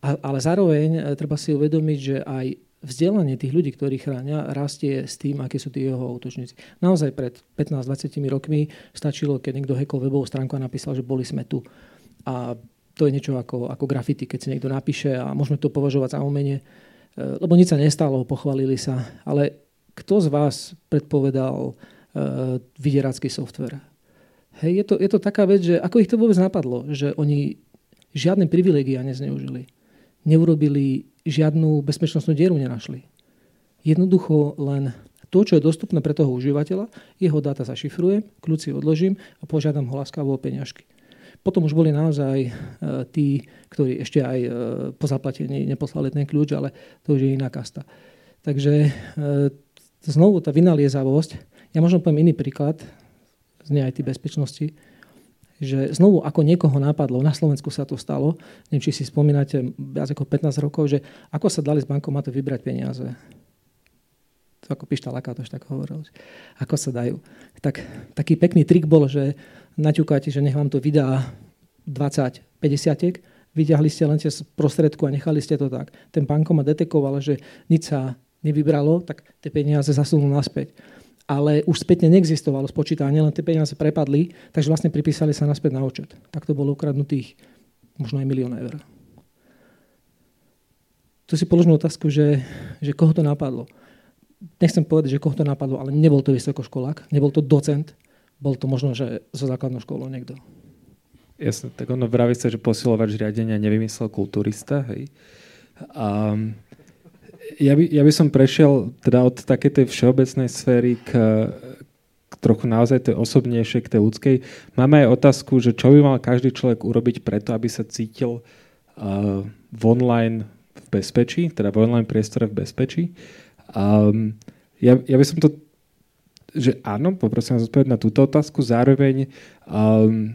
Ale zároveň treba si uvedomiť, že aj vzdelanie tých ľudí, ktorí chránia, rastie s tým, aké sú tí jeho útočníci. Naozaj pred 15-20 rokmi stačilo, keď niekto hekol webovú stránku a napísal, že boli sme tu. A to je niečo ako, ako grafity, keď si niekto napíše a môžeme to považovať za umenie, e, lebo nič sa nestalo, pochválili sa. Ale kto z vás predpovedal uh, vydierácky software? Hej, je to, je to taká vec, že ako ich to vôbec napadlo, že oni žiadne privilegia nezneužili. Neurobili žiadnu bezpečnostnú dieru, nenašli. Jednoducho len to, čo je dostupné pre toho užívateľa, jeho dáta zašifrujem, kľúci odložím a požiadam ho láskavo o peňažky. Potom už boli naozaj e, tí, ktorí ešte aj e, po zaplatení neposlali ten kľúč, ale to už je iná kasta. Takže e, znovu tá vynaliezavosť. Ja možno poviem iný príklad z tej bezpečnosti, že znovu ako niekoho napadlo, na Slovensku sa to stalo, neviem, či si spomínate viac ako 15 rokov, že ako sa dali z bankomatu vybrať peniaze. To ako Pišta Lakátoš tak hovoril. Ako sa dajú. Tak, taký pekný trik bol, že naťukáte, že nech vám to vydá 20, 50 vyťahli ste len cez prostredku a nechali ste to tak. Ten bankomat detekoval, že nič sa nevybralo, tak tie peniaze zasunul naspäť. Ale už spätne neexistovalo spočítanie, len tie peniaze prepadli, takže vlastne pripísali sa naspäť na účet. Tak to bolo ukradnutých možno aj milión eur. Tu si položím otázku, že, že koho to napadlo. Nechcem povedať, že koho to napadlo, ale nebol to vysokoškolák, nebol to docent, bol to možno, že zo základnou školou niekto. Jasne, tak ono vraví sa, že posilovač riadenia nevymyslel kulturista, hej. A ja by, ja by som prešiel teda od takej tej všeobecnej sféry k, k trochu naozaj tej osobnejšej, k tej ľudskej. Máme aj otázku, že čo by mal každý človek urobiť preto, aby sa cítil uh, v online v bezpečí, teda v online priestore v bezpečí. Um, ja, ja by som to že áno, poprosím vás odpovedať na túto otázku. Zároveň um,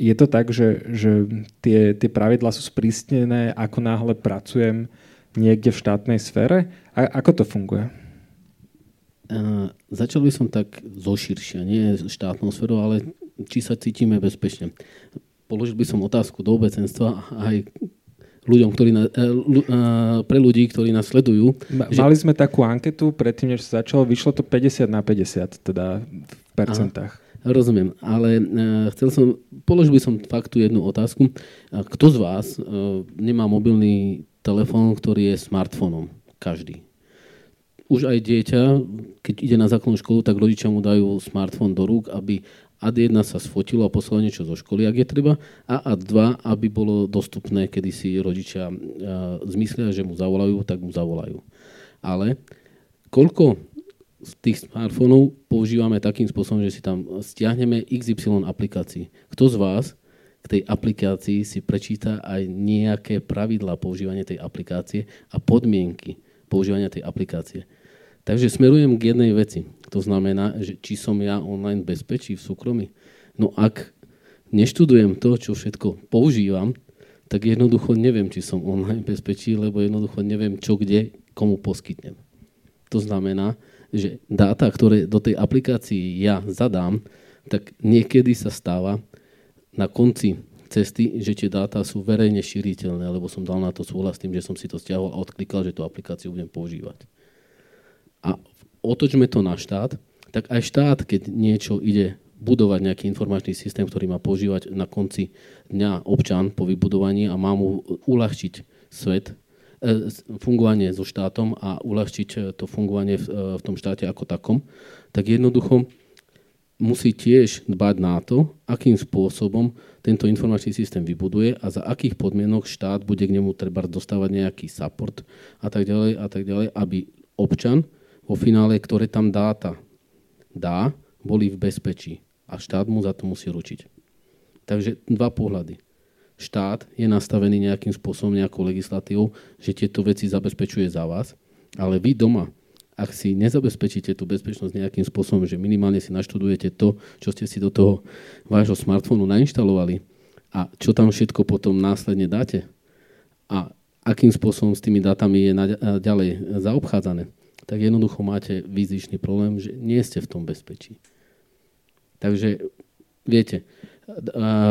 je to tak, že, že tie, tie pravidlá sú sprísnené, ako náhle pracujem niekde v štátnej sfére. A, ako to funguje? Uh, začal by som tak zoširšia, nie štátnou sférou, ale či sa cítime bezpečne. Položil by som otázku do obecenstva aj ľuďom, ktorí na, uh, uh, pre ľudí, ktorí nás sledujú. Ma, že... Mali sme takú anketu predtým, než sa začalo, vyšlo to 50 na 50, teda v percentách. Aha. Rozumiem, ale uh, chcel som, položil by som fakt tú jednu otázku. Kto z vás nemá mobilný telefón, ktorý je smartfónom? Každý. Už aj dieťa, keď ide na základnú školu, tak rodičia mu dajú smartfón do rúk, aby AD1 sa sfotilo a poslalo niečo zo školy, ak je treba, a AD2, aby bolo dostupné, kedy si rodičia uh, zmyslia, že mu zavolajú, tak mu zavolajú. Ale koľko z tých smartfónov používame takým spôsobom, že si tam stiahneme XY aplikácií. Kto z vás k tej aplikácii si prečíta aj nejaké pravidlá používania tej aplikácie a podmienky používania tej aplikácie. Takže smerujem k jednej veci. To znamená, že či som ja online bezpečí v súkromí. No ak neštudujem to, čo všetko používam, tak jednoducho neviem, či som online bezpečí, lebo jednoducho neviem, čo kde komu poskytnem. To znamená, že dáta, ktoré do tej aplikácii ja zadám, tak niekedy sa stáva na konci cesty, že tie dáta sú verejne šíriteľné, lebo som dal na to súhlas tým, že som si to stiahol a odklikal, že tú aplikáciu budem používať. A otočme to na štát, tak aj štát, keď niečo ide budovať nejaký informačný systém, ktorý má používať na konci dňa občan po vybudovaní a má mu uľahčiť svet, e, fungovanie so štátom a uľahčiť to fungovanie e, v tom štáte ako takom, tak jednoducho musí tiež dbať na to, akým spôsobom tento informačný systém vybuduje a za akých podmienok štát bude k nemu treba dostávať nejaký support a tak ďalej a tak ďalej, aby občan vo finále, ktoré tam dáta dá, boli v bezpečí a štát mu za to musí ručiť. Takže dva pohľady. Štát je nastavený nejakým spôsobom, nejakou legislatívou, že tieto veci zabezpečuje za vás, ale vy doma ak si nezabezpečíte tú bezpečnosť nejakým spôsobom, že minimálne si naštudujete to, čo ste si do toho vášho smartfónu nainštalovali a čo tam všetko potom následne dáte a akým spôsobom s tými dátami je ďalej zaobchádzané, tak jednoducho máte výzišný problém, že nie ste v tom bezpečí. Takže viete,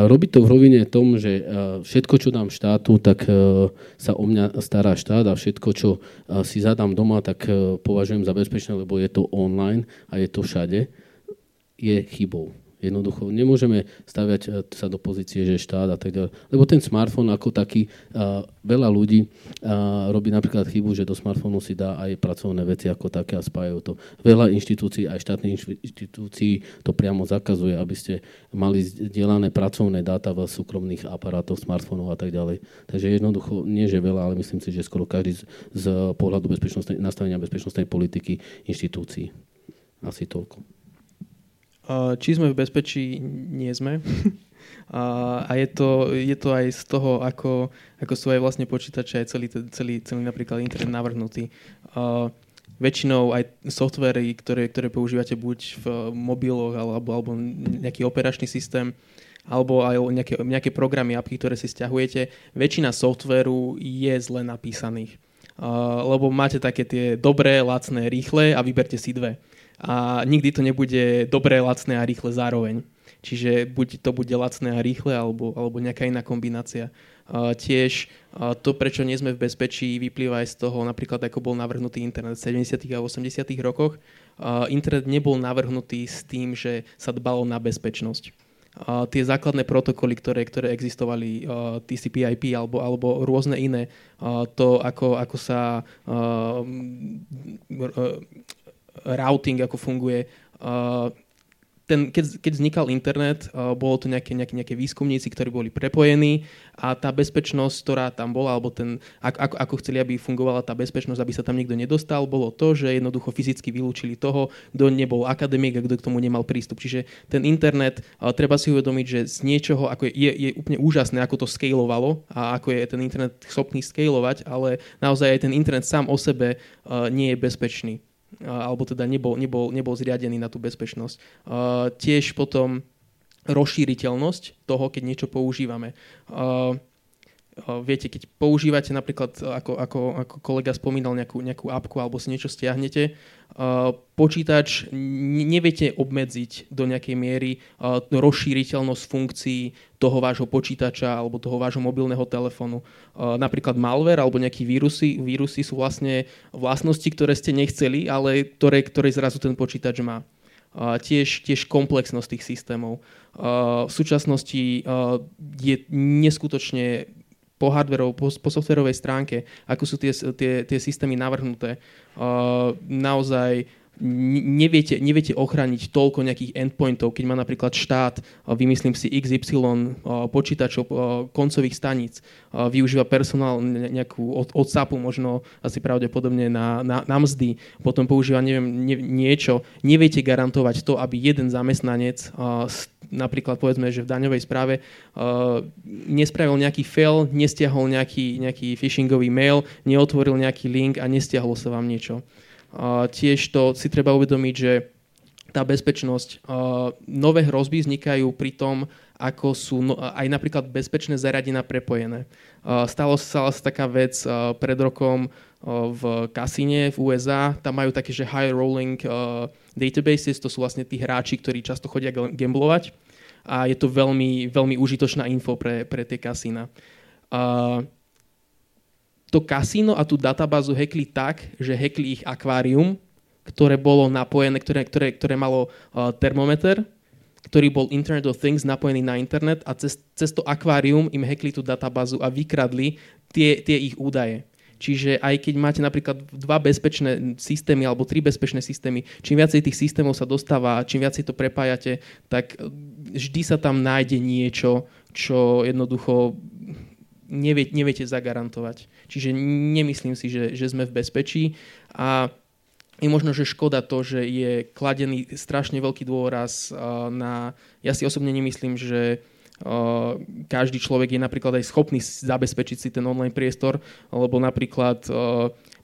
robiť to v rovine tom, že všetko, čo dám štátu, tak sa o mňa stará štát a všetko, čo si zadám doma, tak považujem za bezpečné, lebo je to online a je to všade, je chybou. Jednoducho nemôžeme staviať e, sa do pozície, že štát a tak ďalej. Lebo ten smartfón ako taký, uh, veľa ľudí uh, robí napríklad chybu, že do smartfónu si dá aj pracovné veci ako také a spájajú to. Veľa inštitúcií, aj štátnych inštitúcií to priamo zakazuje, aby ste mali zdieľané pracovné dáta v súkromných aparátoch, smartfónov a tak ďalej. Takže jednoducho, nie že veľa, ale myslím si, že skoro každý z, z pohľadu bezpečnostnej, nastavenia bezpečnostnej politiky inštitúcií. Asi toľko. Či sme v bezpečí, nie sme. A, je, to, je to aj z toho, ako, ako sú aj vlastne počítače, aj celý, celý, celý napríklad internet navrhnutý. Uh, väčšinou aj softvery, ktoré, ktoré používate buď v mobiloch alebo, alebo nejaký operačný systém, alebo aj nejaké, nejaké programy, apky, ktoré si stiahujete, väčšina softveru je zle napísaných. Uh, lebo máte také tie dobré, lacné, rýchle a vyberte si dve a nikdy to nebude dobré, lacné a rýchle zároveň. Čiže buď to bude lacné a rýchle, alebo, alebo nejaká iná kombinácia. Uh, tiež to, prečo nie sme v bezpečí, vyplýva aj z toho, napríklad ako bol navrhnutý internet v 70. a 80. rokoch. Uh, internet nebol navrhnutý s tým, že sa dbalo na bezpečnosť. Uh, tie základné protokoly, ktoré, ktoré existovali, uh, TCP/IP alebo, alebo rôzne iné, to ako, ako sa uh, routing, ako funguje. Uh, ten, keď, keď vznikal internet, uh, bolo to nejaké, nejaké, nejaké výskumníci, ktorí boli prepojení a tá bezpečnosť, ktorá tam bola, alebo ten, ako, ako, chceli, aby fungovala tá bezpečnosť, aby sa tam nikto nedostal, bolo to, že jednoducho fyzicky vylúčili toho, kto nebol akademik a kto k tomu nemal prístup. Čiže ten internet, uh, treba si uvedomiť, že z niečoho, ako je, je, je úplne úžasné, ako to scalovalo a ako je ten internet schopný scalovať, ale naozaj aj ten internet sám o sebe nie je bezpečný alebo teda nebol, nebol, nebol zriadený na tú bezpečnosť. Tiež potom rozšíriteľnosť toho, keď niečo používame. Viete, keď používate napríklad, ako, ako, ako kolega spomínal, nejakú, nejakú apku alebo si niečo stiahnete, počítač neviete obmedziť do nejakej miery rozšíriteľnosť funkcií toho vášho počítača alebo toho vášho mobilného telefónu. Napríklad malware alebo nejaké vírusy, vírusy sú vlastne vlastnosti, ktoré ste nechceli, ale ktoré, ktoré zrazu ten počítač má. Tiež, tiež komplexnosť tých systémov. V súčasnosti je neskutočne po hardverov, po, po softverovej stránke, ako sú tie, tie, tie systémy navrhnuté. Uh, naozaj neviete, neviete ochrániť toľko nejakých endpointov, keď má napríklad štát, vymyslím si XY počítačov koncových staníc, využíva personál nejakú od, od SAPu, možno asi pravdepodobne na, na, na mzdy, potom používa neviem, nie, niečo, neviete garantovať to, aby jeden zamestnanec napríklad povedzme, že v daňovej správe nespravil nejaký fail, nestiahol nejaký, nejaký phishingový mail, neotvoril nejaký link a nestiahlo sa vám niečo. Tiež to si treba uvedomiť, že tá bezpečnosť, nové hrozby vznikajú pri tom, ako sú no, aj napríklad bezpečné zariadenia prepojené. Stalo sa taká vec pred rokom v kasíne v USA, tam majú také, že high rolling databases, to sú vlastne tí hráči, ktorí často chodia gamblovať a je to veľmi, veľmi užitočná info pre, pre tie kasína. Uh, to kasíno a tú databázu hackli tak, že hackli ich akvárium, ktoré bolo napojené, ktoré, ktoré, ktoré malo uh, termometer, ktorý bol Internet of Things napojený na internet a cez, cez to akvárium im hackli tú databázu a vykradli tie, tie ich údaje. Čiže aj keď máte napríklad dva bezpečné systémy alebo tri bezpečné systémy, čím viacej tých systémov sa dostáva, čím viacej to prepájate, tak vždy sa tam nájde niečo, čo jednoducho nevie, neviete zagarantovať. Čiže nemyslím si, že, že sme v bezpečí a je možno, že škoda to, že je kladený strašne veľký dôraz na... Ja si osobne nemyslím, že každý človek je napríklad aj schopný zabezpečiť si ten online priestor, lebo napríklad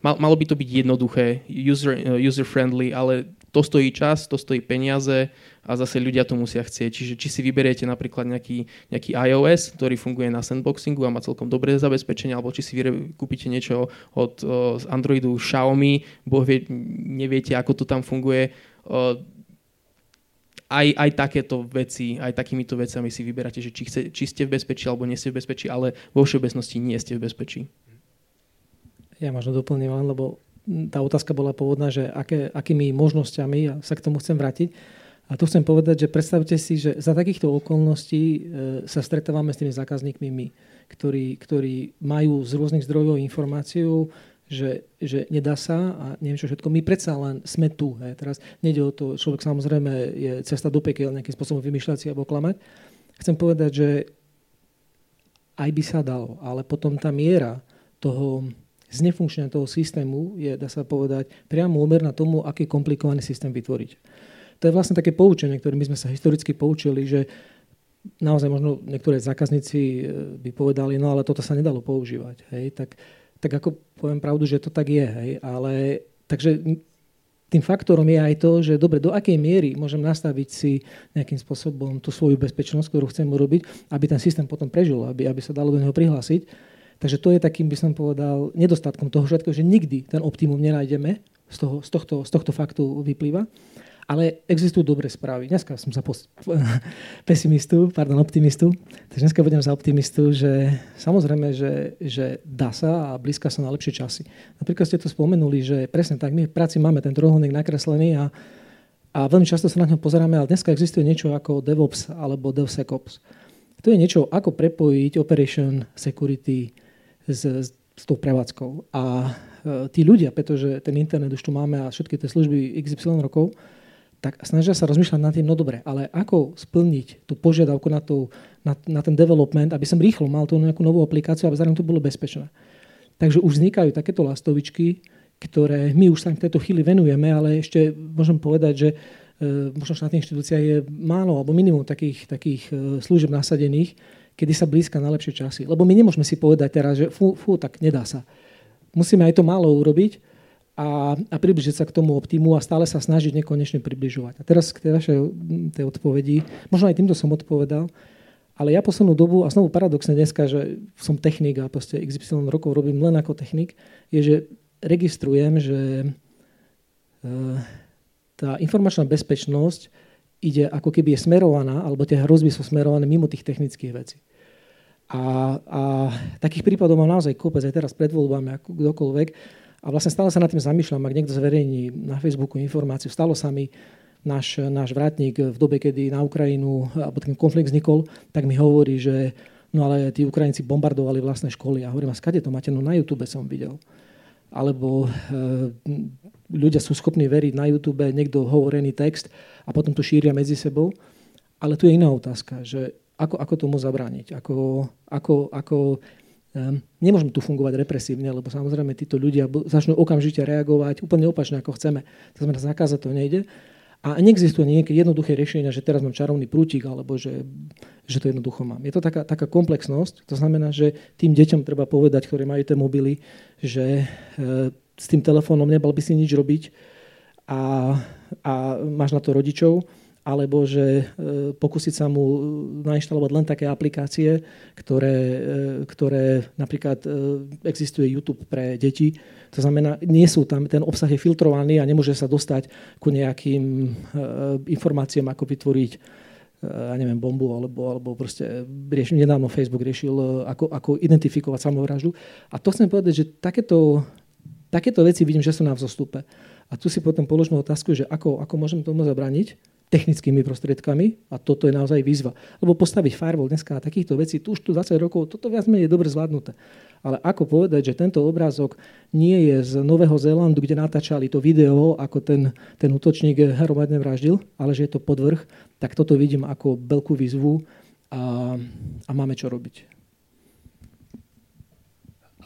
malo by to byť jednoduché, user, user friendly, ale to stojí čas, to stojí peniaze a zase ľudia to musia chcieť. Čiže či si vyberiete napríklad nejaký, nejaký iOS, ktorý funguje na sandboxingu a má celkom dobré zabezpečenie, alebo či si kúpite niečo od uh, Androidu Xiaomi, boh vie, neviete, ako to tam funguje. Uh, aj, aj takéto veci, aj takýmito vecami si vyberáte, že či, chce, či ste v bezpečí alebo nie ste v bezpečí, ale vo všeobecnosti nie ste v bezpečí. Ja možno doplním len, lebo tá otázka bola pôvodná, že aké, akými možnosťami, ja sa k tomu chcem vrátiť. A tu chcem povedať, že predstavte si, že za takýchto okolností e, sa stretávame s tými zákazníkmi my, ktorí, ktorí majú z rôznych zdrojov informáciu, že, že nedá sa a neviem čo všetko. My predsa len sme tu. He. Teraz nejde o to, človek samozrejme je cesta do pekel nejakým spôsobom vymýšľať si alebo klamať. Chcem povedať, že aj by sa dalo, ale potom tá miera toho znefunkčenia toho systému je, dá sa povedať, priamo úmerná tomu, aký komplikovaný systém vytvoriť. To je vlastne také poučenie, ktoré my sme sa historicky poučili, že naozaj možno niektoré zákazníci e, by povedali, no ale toto sa nedalo používať. Hej? Tak, tak ako poviem pravdu, že to tak je. Hej? Ale, takže tým faktorom je aj to, že dobre, do akej miery môžem nastaviť si nejakým spôsobom tú svoju bezpečnosť, ktorú chcem urobiť, aby ten systém potom prežil, aby, aby sa dalo do neho prihlásiť Takže to je takým, by som povedal, nedostatkom toho všetkého, že nikdy ten optimum nenájdeme, z, toho, z, tohto, z tohto faktu vyplýva. Ale existujú dobré správy. Dneska som za pos- pesimistu, pardon, optimistu. Takže dneska budem za optimistu, že samozrejme, že, že dá sa a blízka sa na lepšie časy. Napríklad ste to spomenuli, že presne tak, my v práci máme ten trojuholník nakreslený a, a veľmi často sa na ňo pozeráme, ale dneska existuje niečo ako DevOps alebo DevSecOps. To je niečo, ako prepojiť Operation Security s, s tou prevádzkou. A e, tí ľudia, pretože ten internet už tu máme a všetky tie služby XY rokov, tak snažia sa rozmýšľať nad tým, no dobre, ale ako splniť tú požiadavku na, tú, na, na ten development, aby som rýchlo mal tú nejakú novú aplikáciu, aby zároveň to bolo bezpečné. Takže už vznikajú takéto lastovičky, ktoré my už sa v tejto chvíli venujeme, ale ešte môžem povedať, že e, možno štátna inštitúcia je málo alebo minimum takých, takých e, služieb nasadených, kedy sa blízka na lepšie časy. Lebo my nemôžeme si povedať teraz, že fú, fú tak nedá sa. Musíme aj to málo urobiť a, a približiť sa k tomu optimu a stále sa snažiť nekonečne približovať. A teraz k tej vašej tej odpovedi, možno aj týmto som odpovedal, ale ja poslednú dobu, a znovu paradoxne dneska, že som technik a proste XY rokov robím len ako technik, je, že registrujem, že e, tá informačná bezpečnosť ide ako keby je smerovaná, alebo tie hrozby sú smerované mimo tých technických vecí. A, a takých prípadov mám naozaj kopec, aj teraz pred voľbami, ako kdokoľvek. A vlastne stále sa nad tým zamýšľam, ak niekto zverejní na Facebooku informáciu. Stalo sa mi, náš, náš vrátnik v dobe, kedy na Ukrajinu, alebo ten konflikt vznikol, tak mi hovorí, že no ale tí Ukrajinci bombardovali vlastné školy. A hovorím, a skade to máte? No na YouTube som videl. Alebo e, ľudia sú schopní veriť na YouTube niekto hovorený text a potom to šíria medzi sebou. Ale tu je iná otázka, že ako, ako tomu zabrániť? Ako, ako, ako, nemôžeme tu fungovať represívne, lebo samozrejme títo ľudia začnú okamžite reagovať úplne opačne, ako chceme. To znamená, zakázať to nejde. A neexistuje nejaké jednoduché riešenia, že teraz mám čarovný prútik, alebo že, že to jednoducho mám. Je to taká, taká komplexnosť, to znamená, že tým deťom treba povedať, ktorí majú tie mobily, že e, s tým telefónom nebal by si nič robiť a, a máš na to rodičov, alebo že e, pokúsiť sa mu nainštalovať len také aplikácie, ktoré, e, ktoré napríklad e, existuje YouTube pre deti. To znamená, nie sú tam, ten obsah je filtrovaný a nemôže sa dostať ku nejakým informáciám, ako vytvoriť ja neviem, bombu, alebo, alebo proste riešil, nedávno Facebook riešil, ako, ako identifikovať samovraždu. A to chcem povedať, že takéto takéto veci vidím, že sú na vzostupe. A tu si potom položme otázku, že ako, ako môžeme tomu zabrániť technickými prostriedkami a toto je naozaj výzva. Lebo postaviť firewall dneska a takýchto vecí, tu už tu 20 rokov, toto viac menej je dobre zvládnuté. Ale ako povedať, že tento obrázok nie je z Nového Zélandu, kde natáčali to video, ako ten, ten útočník hromadne vraždil, ale že je to podvrh, tak toto vidím ako veľkú výzvu a, a máme čo robiť.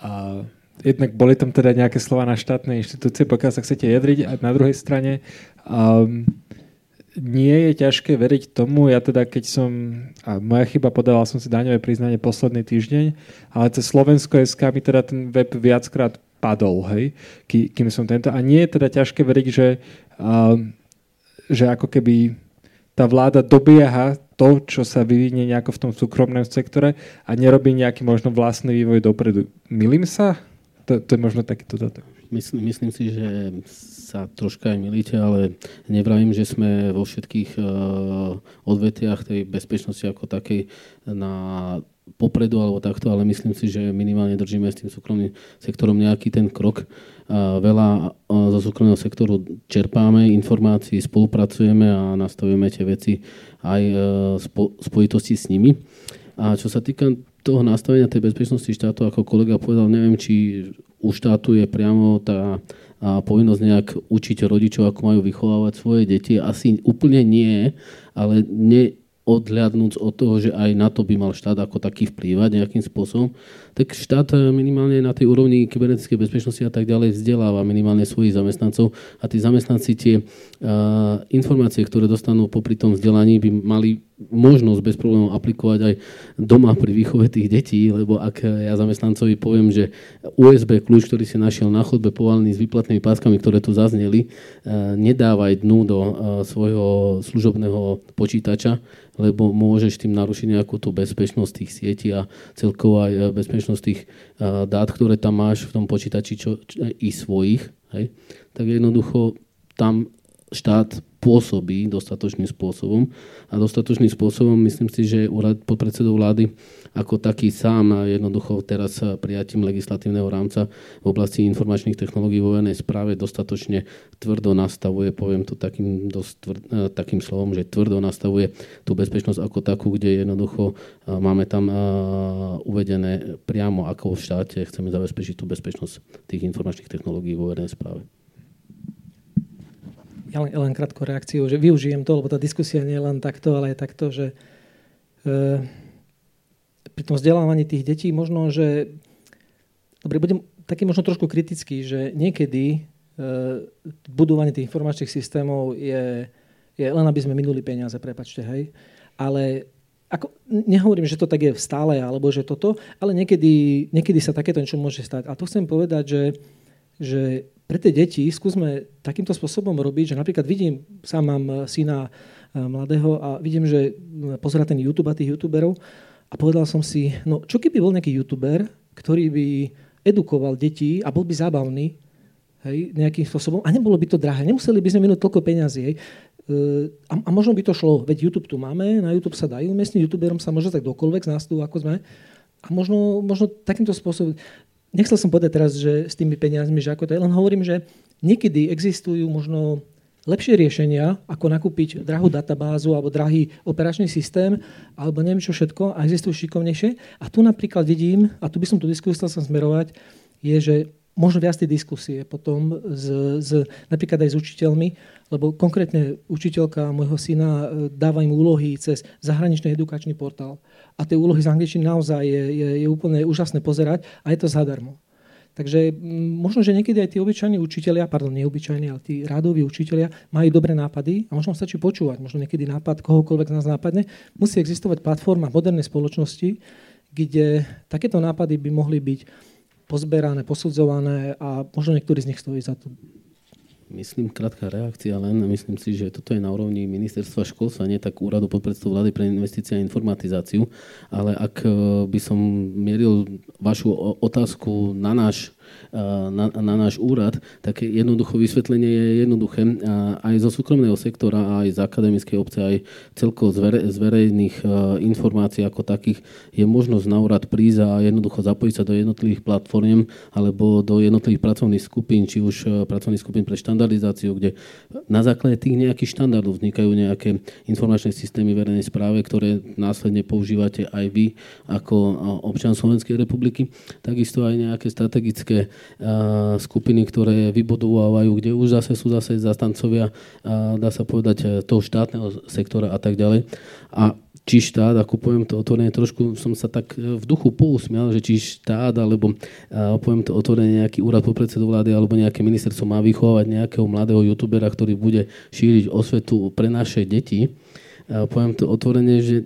A jednak boli tam teda nejaké slova na štátne inštitúcie, pokiaľ sa chcete jadriť. A na druhej strane um, nie je ťažké veriť tomu, ja teda keď som, a moja chyba, podával som si daňové priznanie posledný týždeň, ale cez Slovensko SK mi teda ten web viackrát padol, hej, kým som tento. A nie je teda ťažké veriť, že, um, že ako keby tá vláda dobieha to, čo sa vyvinie nejako v tom súkromnom sektore a nerobí nejaký možno vlastný vývoj dopredu. Milím sa? To, to je možno takýto dodatok. Myslím, myslím si, že sa troška aj milíte, ale nevravím, že sme vo všetkých uh, odvetiach tej bezpečnosti ako takej na popredu alebo takto, ale myslím si, že minimálne držíme s tým súkromným sektorom nejaký ten krok. Uh, veľa uh, zo súkromného sektoru čerpáme informácií, spolupracujeme a nastavujeme tie veci aj spo, spojitosti s nimi. A čo sa týka toho nastavenia tej bezpečnosti štátu, ako kolega povedal, neviem, či u štátu je priamo tá a povinnosť nejak učiť rodičov, ako majú vychovávať svoje deti. Asi úplne nie, ale ne, odhľadnúť od toho, že aj na to by mal štát ako taký vplývať nejakým spôsobom, tak štát minimálne na tej úrovni kybernetickej bezpečnosti a tak ďalej vzdeláva minimálne svojich zamestnancov a tí zamestnanci tie uh, informácie, ktoré dostanú popri tom vzdelaní, by mali možnosť bez problémov aplikovať aj doma pri výchove tých detí, lebo ak ja zamestnancovi poviem, že USB kľúč, ktorý si našiel na chodbe povalený s výplatnými páskami, ktoré tu zazneli, nedávaj dnu do svojho služobného počítača, lebo môžeš tým narušiť nejakú tú bezpečnosť tých sietí a celkovo aj bezpečnosť tých dát, ktoré tam máš v tom počítači čo, čo, i svojich. Hej? Tak jednoducho tam štát pôsobí dostatočným spôsobom. A dostatočným spôsobom myslím si, že úrad podpredsedov vlády ako taký sám jednoducho teraz prijatím legislatívneho rámca v oblasti informačných technológií vo verejnej správe dostatočne tvrdo nastavuje, poviem to takým, dosť tvrd, e, takým slovom, že tvrdo nastavuje tú bezpečnosť ako takú, kde jednoducho e, máme tam e, uvedené priamo, ako v štáte chceme zabezpečiť tú bezpečnosť tých informačných technológií vo verejnej správe. Ja len, len krátko reakciu, že využijem to, lebo tá diskusia nie je len takto, ale je takto, že e, pri tom vzdelávaní tých detí možno, že dobre, budem taký možno trošku kritický, že niekedy e, budovanie tých informačných systémov je, je len, aby sme minuli peniaze, prepačte, hej. Ale ako, nehovorím, že to tak je stále, alebo že toto, ale niekedy, niekedy sa takéto niečo môže stať. A to chcem povedať, že, že pre tie deti skúsme takýmto spôsobom robiť, že napríklad vidím, sám mám syna e, mladého a vidím, že pozera ten YouTube a tých youtuberov a povedal som si, no čo keby bol nejaký youtuber, ktorý by edukoval deti a bol by zábavný, hej, nejakým spôsobom a nebolo by to drahé, nemuseli by sme minúť toľko peňazí, hej. E, a, a možno by to šlo, veď YouTube tu máme, na YouTube sa dajú, miestnym youtuberom sa môže tak dokoľvek z nás tu, ako sme, a možno, možno takýmto spôsobom, nechcel som povedať teraz, že s tými peniazmi, že ako to je, len hovorím, že niekedy existujú možno lepšie riešenia, ako nakúpiť drahú databázu alebo drahý operačný systém, alebo neviem čo všetko, a existujú šikovnejšie. A tu napríklad vidím, a tu by som tú diskusiu chcel smerovať, je, že možno viac tej diskusie potom s, s, napríklad aj s učiteľmi, lebo konkrétne učiteľka môjho syna e, dáva im úlohy cez zahraničný edukačný portál. A tie úlohy z angličtiny naozaj je, je, je úplne úžasné pozerať a je to zadarmo. Takže možno, že niekedy aj tí obyčajní učiteľia, pardon, neobyčajní, ale tí rádoví učiteľia majú dobré nápady a možno stačí počúvať. Možno niekedy nápad kohokoľvek z nás nápadne. Musí existovať platforma modernej spoločnosti, kde takéto nápady by mohli byť pozberané, posudzované a možno niektorý z nich stojí za to Myslím, krátka reakcia len. Myslím si, že toto je na úrovni ministerstva školstva, nie tak úradu podpredstavu vlády pre investície a informatizáciu. Ale ak e, by som mieril vašu otázku na náš na, na náš úrad, tak jednoducho vysvetlenie je jednoduché. Aj zo súkromného sektora, aj z akademickej obce, aj celkovo z, z verejných informácií ako takých je možnosť na úrad prísť a jednoducho zapojiť sa do jednotlivých platform alebo do jednotlivých pracovných skupín, či už pracovných skupín pre štandardizáciu, kde na základe tých nejakých štandardov vznikajú nejaké informačné systémy verejnej správe, ktoré následne používate aj vy ako občan Slovenskej republiky. Takisto aj nejaké strategické skupiny, ktoré vybudovávajú, kde už zase sú zase zastancovia, dá sa povedať, e, toho štátneho sektora a tak ďalej. A či štát, ako poviem to otvorene, trošku som sa tak e, v duchu pousmial, že či štát, alebo poviem to otvorene, nejaký úrad po predsedu vlády alebo nejaké ministerstvo má vychovávať nejakého mladého youtubera, ktorý bude šíriť osvetu pre naše deti. Poviem to otvorene, že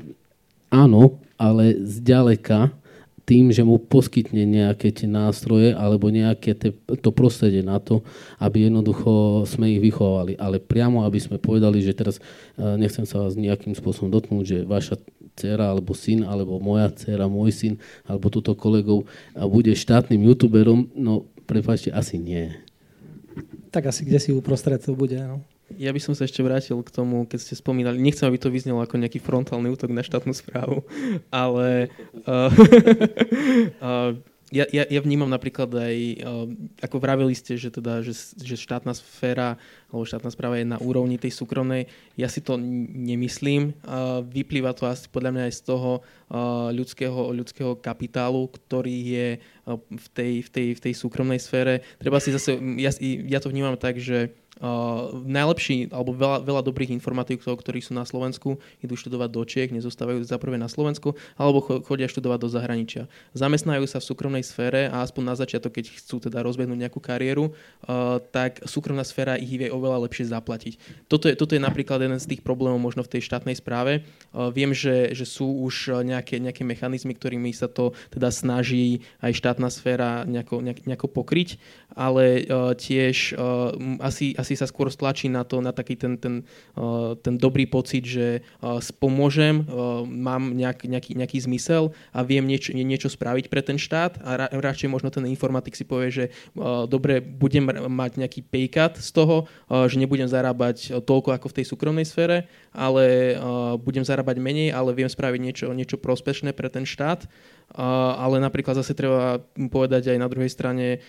áno, ale zďaleka tým, že mu poskytne nejaké tie nástroje alebo nejaké te, to prostredie na to, aby jednoducho sme ich vychovali. Ale priamo, aby sme povedali, že teraz uh, nechcem sa vás nejakým spôsobom dotknúť, že vaša dcera alebo syn, alebo moja dcera, môj syn, alebo túto kolegov uh, bude štátnym youtuberom, no prepáčte, asi nie. Tak asi kde si uprostred to bude, no. Ja by som sa ešte vrátil k tomu, keď ste spomínali, nechcem, aby to vyznelo ako nejaký frontálny útok na štátnu správu, ale uh, uh, ja, ja, ja vnímam napríklad aj, uh, ako vravili ste, že, teda, že, že štátna sféra alebo štátna správa je na úrovni tej súkromnej. Ja si to nemyslím. Uh, vyplýva to asi podľa mňa aj z toho uh, ľudského, ľudského kapitálu, ktorý je uh, v, tej, v, tej, v tej súkromnej sfére. Treba si zase, ja, ja to vnímam tak, že Uh, najlepší, alebo veľa, veľa dobrých informatikov, ktorí sú na Slovensku, idú študovať do Čiech, nezostávajú za prvé na Slovensku, alebo chodia študovať do zahraničia. Zamestnajú sa v súkromnej sfére a aspoň na začiatok, keď chcú teda rozbehnúť nejakú kariéru, uh, tak súkromná sféra ich vie oveľa lepšie zaplatiť. Toto je, toto je napríklad jeden z tých problémov možno v tej štátnej správe. Uh, viem, že, že sú už nejaké, nejaké mechanizmy, ktorými sa to teda snaží aj štátna sféra nejako, nejako pokryť, ale tiež uh, asi, asi sa skôr stlačí na to, na taký ten, ten, uh, ten dobrý pocit, že uh, spomôžem, uh, mám nejak, nejaký, nejaký zmysel a viem niečo, niečo spraviť pre ten štát a ra, radšej možno ten informatik si povie, že dobre, budem mať nejaký paycut z toho, že nebudem zarábať toľko ako v tej súkromnej sfére, ale budem zarábať menej, ale viem spraviť niečo, niečo prospešné pre ten štát. Ale napríklad zase treba povedať aj na druhej strane,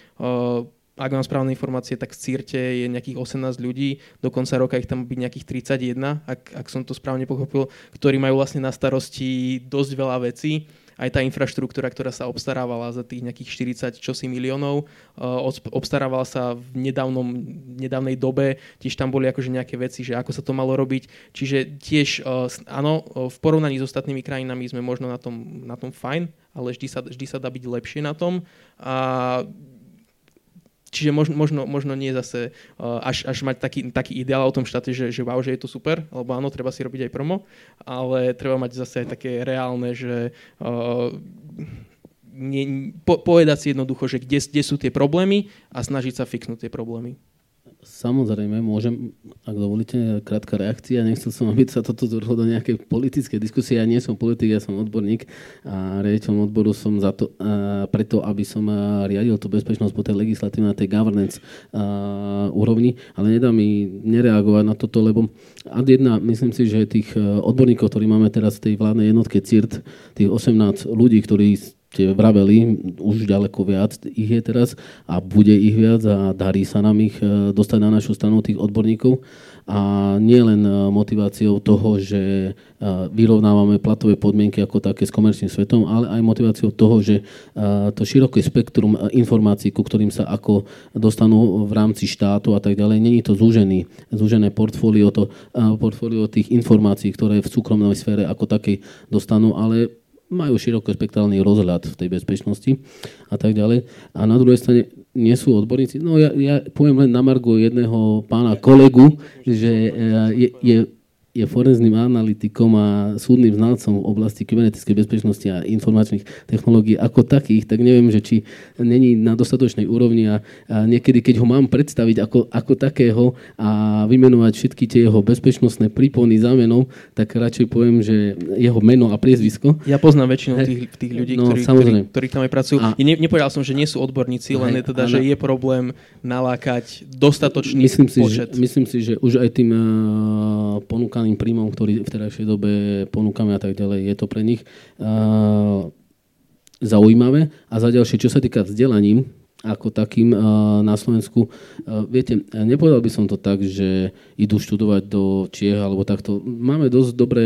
ak mám správne informácie, tak v Círte je nejakých 18 ľudí, do konca roka ich tam byť nejakých 31, ak, ak som to správne pochopil, ktorí majú vlastne na starosti dosť veľa vecí. Aj tá infraštruktúra, ktorá sa obstarávala za tých nejakých 40 čosi miliónov, obstarávala sa v nedávnom, nedávnej dobe, tiež tam boli akože nejaké veci, že ako sa to malo robiť. Čiže tiež, áno, v porovnaní s ostatnými krajinami sme možno na tom, na tom fajn, ale vždy sa, vždy sa dá byť lepšie na tom. A Čiže možno, možno, možno nie zase uh, až, až mať taký, taký ideál o tom štáte, že, že wow, že je to super, lebo áno, treba si robiť aj promo, ale treba mať zase aj také reálne, že uh, nie, po, povedať si jednoducho, že kde, kde sú tie problémy a snažiť sa fixnúť tie problémy. Samozrejme, môžem, ak dovolíte, krátka reakcia. Nechcel som, aby sa toto zvrhlo do nejakej politickej diskusie. Ja nie som politik, ja som odborník a riaditeľom odboru som za to, a preto, aby som riadil tú bezpečnosť po tej legislatívnej, tej governance a, úrovni, ale nedá mi nereagovať na toto, lebo ad jedna, myslím si, že tých odborníkov, ktorí máme teraz v tej vládnej jednotke CIRT, tých 18 ľudí, ktorí ste vraveli, už ďaleko viac ich je teraz a bude ich viac a darí sa nám ich e, dostať na našu stranu tých odborníkov. A nie len e, motiváciou toho, že e, vyrovnávame platové podmienky ako také s komerčným svetom, ale aj motiváciou toho, že to široké spektrum informácií, ku ktorým sa ako dostanú v rámci štátu a tak ďalej, není to zúžený, zúžené portfólio, to, portfólio tých informácií, ktoré v súkromnej sfére ako takej dostanú, ale majú širokospektrálny rozhľad v tej bezpečnosti a tak ďalej. A na druhej strane nie sú odborníci. No ja, ja poviem len na Margo jedného pána kolegu, že e, je, je je forenzným analytikom a súdnym znalcom v oblasti kybernetickej bezpečnosti a informačných technológií ako takých, tak neviem, že či není na dostatočnej úrovni a, a niekedy, keď ho mám predstaviť ako, ako takého a vymenovať všetky tie jeho bezpečnostné prípony za menou, tak radšej poviem, že jeho meno a priezvisko. Ja poznám väčšinu tých, tých ľudí, no, ktorí, ktorí, ktorí tam aj pracujú. A, ne, nepovedal som, že nie sú odborníci, len je teda, že je problém nalákať dostatočný myslím si, počet. Že, myslím si, že už aj tým uh, ponúkaným príjmom, ktorý v terajšej dobe ponúkame a tak ďalej, je to pre nich uh, zaujímavé. A za ďalšie, čo sa týka vzdelaním, ako takým uh, na Slovensku. Uh, viete, nepovedal by som to tak, že idú študovať do Čiech alebo takto. Máme dosť dobré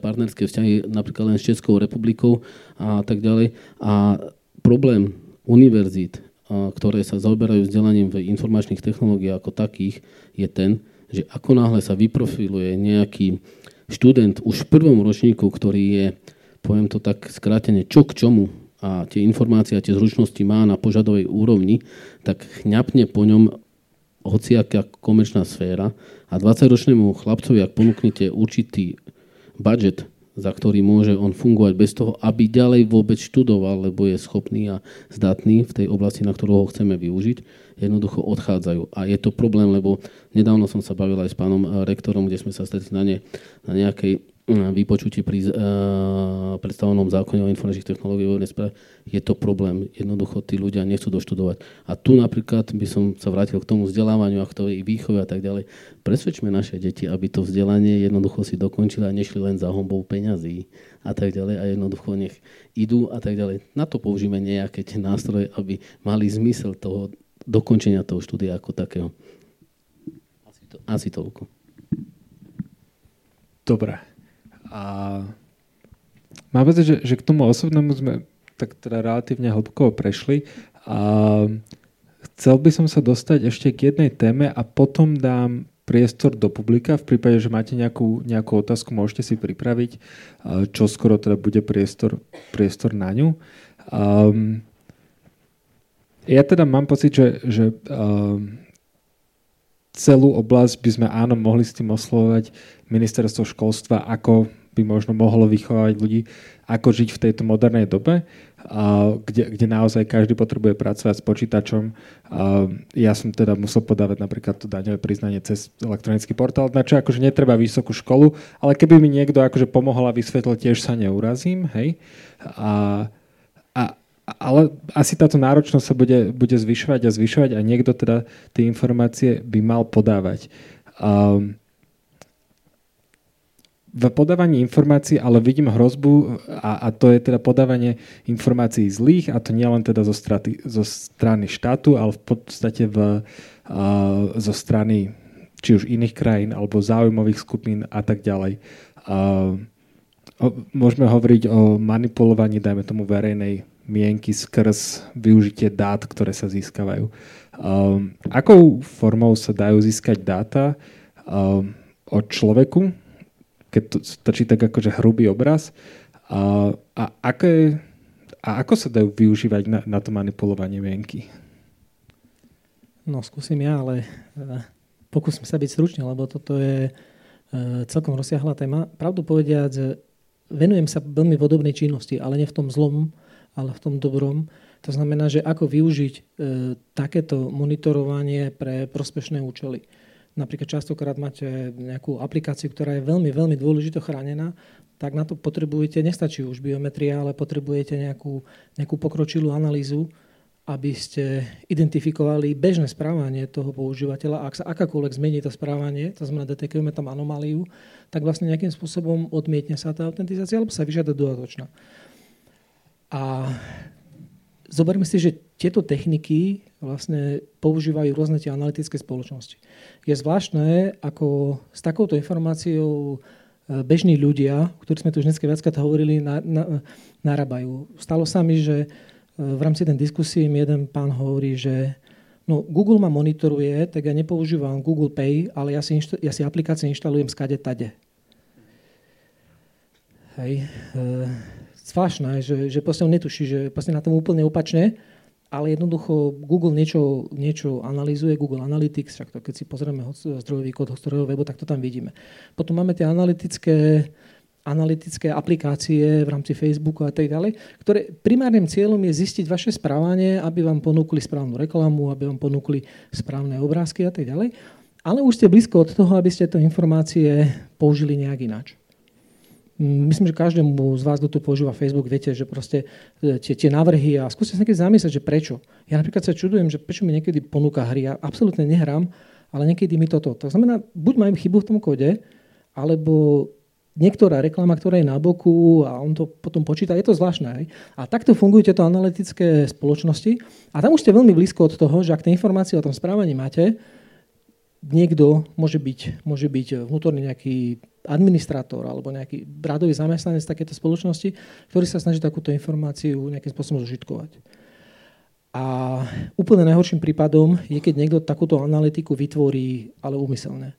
partnerské vzťahy napríklad len s Českou republikou a tak ďalej. A problém univerzít, ktoré sa zaoberajú vzdelaním v informačných technológiách ako takých, je ten, že ako náhle sa vyprofiluje nejaký študent už v prvom ročníku, ktorý je, poviem to tak skrátene, čo k čomu a tie informácie a tie zručnosti má na požadovej úrovni, tak chňapne po ňom hociaká komerčná sféra a 20-ročnému chlapcovi, ak ponúknete určitý budget, za ktorý môže on fungovať bez toho, aby ďalej vôbec študoval, lebo je schopný a zdatný v tej oblasti, na ktorú ho chceme využiť, jednoducho odchádzajú. A je to problém, lebo nedávno som sa bavil aj s pánom eh, rektorom, kde sme sa stretli na, ne, na nejakej vypočutí pri uh, predstavenom zákone o informačných technológiách správe, je to problém. Jednoducho tí ľudia nechcú doštudovať. A tu napríklad by som sa vrátil k tomu vzdelávaniu a k tej výchove a tak ďalej. Presvedčme naše deti, aby to vzdelanie jednoducho si dokončili a nešli len za hombou peňazí a tak ďalej a jednoducho nech idú a tak ďalej. Na to použijeme nejaké tie nástroje, aby mali zmysel toho dokončenia toho štúdia ako takého. Asi, to, asi toľko. Dobre. A mám pocit, že, že k tomu osobnému sme tak teda relatívne hlboko prešli. A chcel by som sa dostať ešte k jednej téme a potom dám priestor do publika. V prípade, že máte nejakú, nejakú otázku, môžete si pripraviť, čo skoro teda bude priestor, priestor na ňu. Um, ja teda mám pocit, že, že uh, celú oblasť by sme áno mohli s tým oslovať ministerstvo školstva, ako by možno mohlo vychovávať ľudí, ako žiť v tejto modernej dobe, kde, kde naozaj každý potrebuje pracovať s počítačom. Ja som teda musel podávať napríklad to daňové priznanie cez elektronický portál, na čo akože netreba vysokú školu, ale keby mi niekto akože pomohol a vysvetlil, tiež sa neurazím, hej. A, a, ale asi táto náročnosť sa bude, bude zvyšovať a zvyšovať a niekto teda tie informácie by mal podávať. Um, v podávaní informácií ale vidím hrozbu a, a to je teda podávanie informácií zlých a to nielen teda zo, straty, zo strany štátu, ale v podstate v, a, zo strany či už iných krajín alebo záujmových skupín a tak ďalej. O, môžeme hovoriť o manipulovaní, dajme tomu verejnej mienky skrz využitie dát, ktoré sa získavajú. Um, akou formou sa dajú získať dáta um, o človeku, keď to stačí tak akože hrubý obraz, a, a, aké, a ako sa dajú využívať na, na to manipulovanie mienky? No, skúsim ja, ale uh, pokúsim sa byť stručný, lebo toto je uh, celkom rozsiahla téma. Pravdu povediať, venujem sa veľmi podobnej činnosti, ale nie v tom zlom, ale v tom dobrom. To znamená, že ako využiť e, takéto monitorovanie pre prospešné účely. Napríklad častokrát máte nejakú aplikáciu, ktorá je veľmi, veľmi dôležito chránená, tak na to potrebujete, nestačí už biometria, ale potrebujete nejakú, nejakú pokročilú analýzu, aby ste identifikovali bežné správanie toho používateľa. Ak sa akákoľvek zmení to správanie, to znamená, detekujeme tam anomáliu, tak vlastne nejakým spôsobom odmietne sa tá autentizácia, alebo sa vyžiada dodatočná. A zoberme si, že tieto techniky vlastne používajú rôzne tie analytické spoločnosti. Je zvláštne, ako s takouto informáciou e, bežní ľudia, ktorí sme tu už dnes viackrát hovorili, na, na, narábajú. Stalo sa mi, že e, v rámci ten diskusie mi jeden pán hovorí, že no, Google ma monitoruje, tak ja nepoužívam Google Pay, ale ja si, inšta- ja si aplikácie inštalujem skade tade. Hej. E, zvláštne, že, že proste on netuší, že proste na tom úplne opačne ale jednoducho Google niečo, niečo analýzuje, Google Analytics, však to keď si pozrieme zdrojový kód zdrojového webu, tak to tam vidíme. Potom máme tie analytické, analytické aplikácie v rámci Facebooku a tak ďalej, ktoré primárnym cieľom je zistiť vaše správanie, aby vám ponúkli správnu reklamu, aby vám ponúkli správne obrázky a tak ďalej. Ale už ste blízko od toho, aby ste to informácie použili nejak ináč. Myslím, že každému z vás, kto tu používa Facebook, viete, že proste e, tie, tie návrhy a skúste sa niekedy zamyslieť, že prečo. Ja napríklad sa čudujem, že prečo mi niekedy ponúka hry. Ja absolútne nehrám, ale niekedy mi toto. To znamená, buď majú chybu v tom kode, alebo niektorá reklama, ktorá je na boku a on to potom počíta, je to zvláštne. Aj? A takto fungujú tieto analytické spoločnosti a tam už ste veľmi blízko od toho, že ak tie informácie o tom správaní máte, niekto môže byť, môže byť vnútorný nejaký administrátor alebo nejaký radový zamestnanec takéto spoločnosti, ktorý sa snaží takúto informáciu nejakým spôsobom zužitkovať. A úplne najhorším prípadom je, keď niekto takúto analytiku vytvorí, ale úmyselne.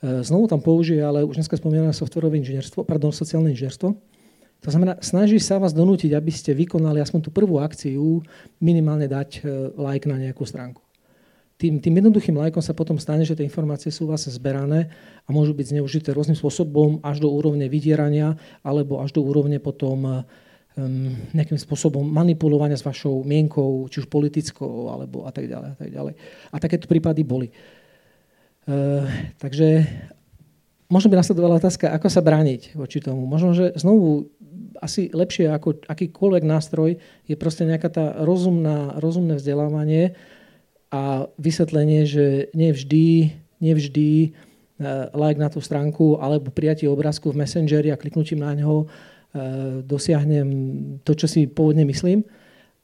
E, znovu tam použije, ale už dneska spomínané softwarové inžinierstvo, pardon, sociálne inžinierstvo. To znamená, snaží sa vás donútiť, aby ste vykonali aspoň tú prvú akciu, minimálne dať e, like na nejakú stránku tým, tým jednoduchým lajkom sa potom stane, že tie informácie sú vlastne zberané a môžu byť zneužité rôznym spôsobom až do úrovne vydierania alebo až do úrovne potom um, nejakým spôsobom manipulovania s vašou mienkou, či už politickou, alebo a tak ďalej. A, tak ďalej. a takéto prípady boli. Uh, takže možno by nasledovala otázka, ako sa brániť voči tomu. Možno, že znovu asi lepšie ako akýkoľvek nástroj je proste nejaká tá rozumná, rozumné vzdelávanie, a vysvetlenie, že nevždy, nevždy e, like na tú stránku alebo prijatie obrázku v Messengeri a kliknutím na ňo e, dosiahnem to, čo si pôvodne myslím.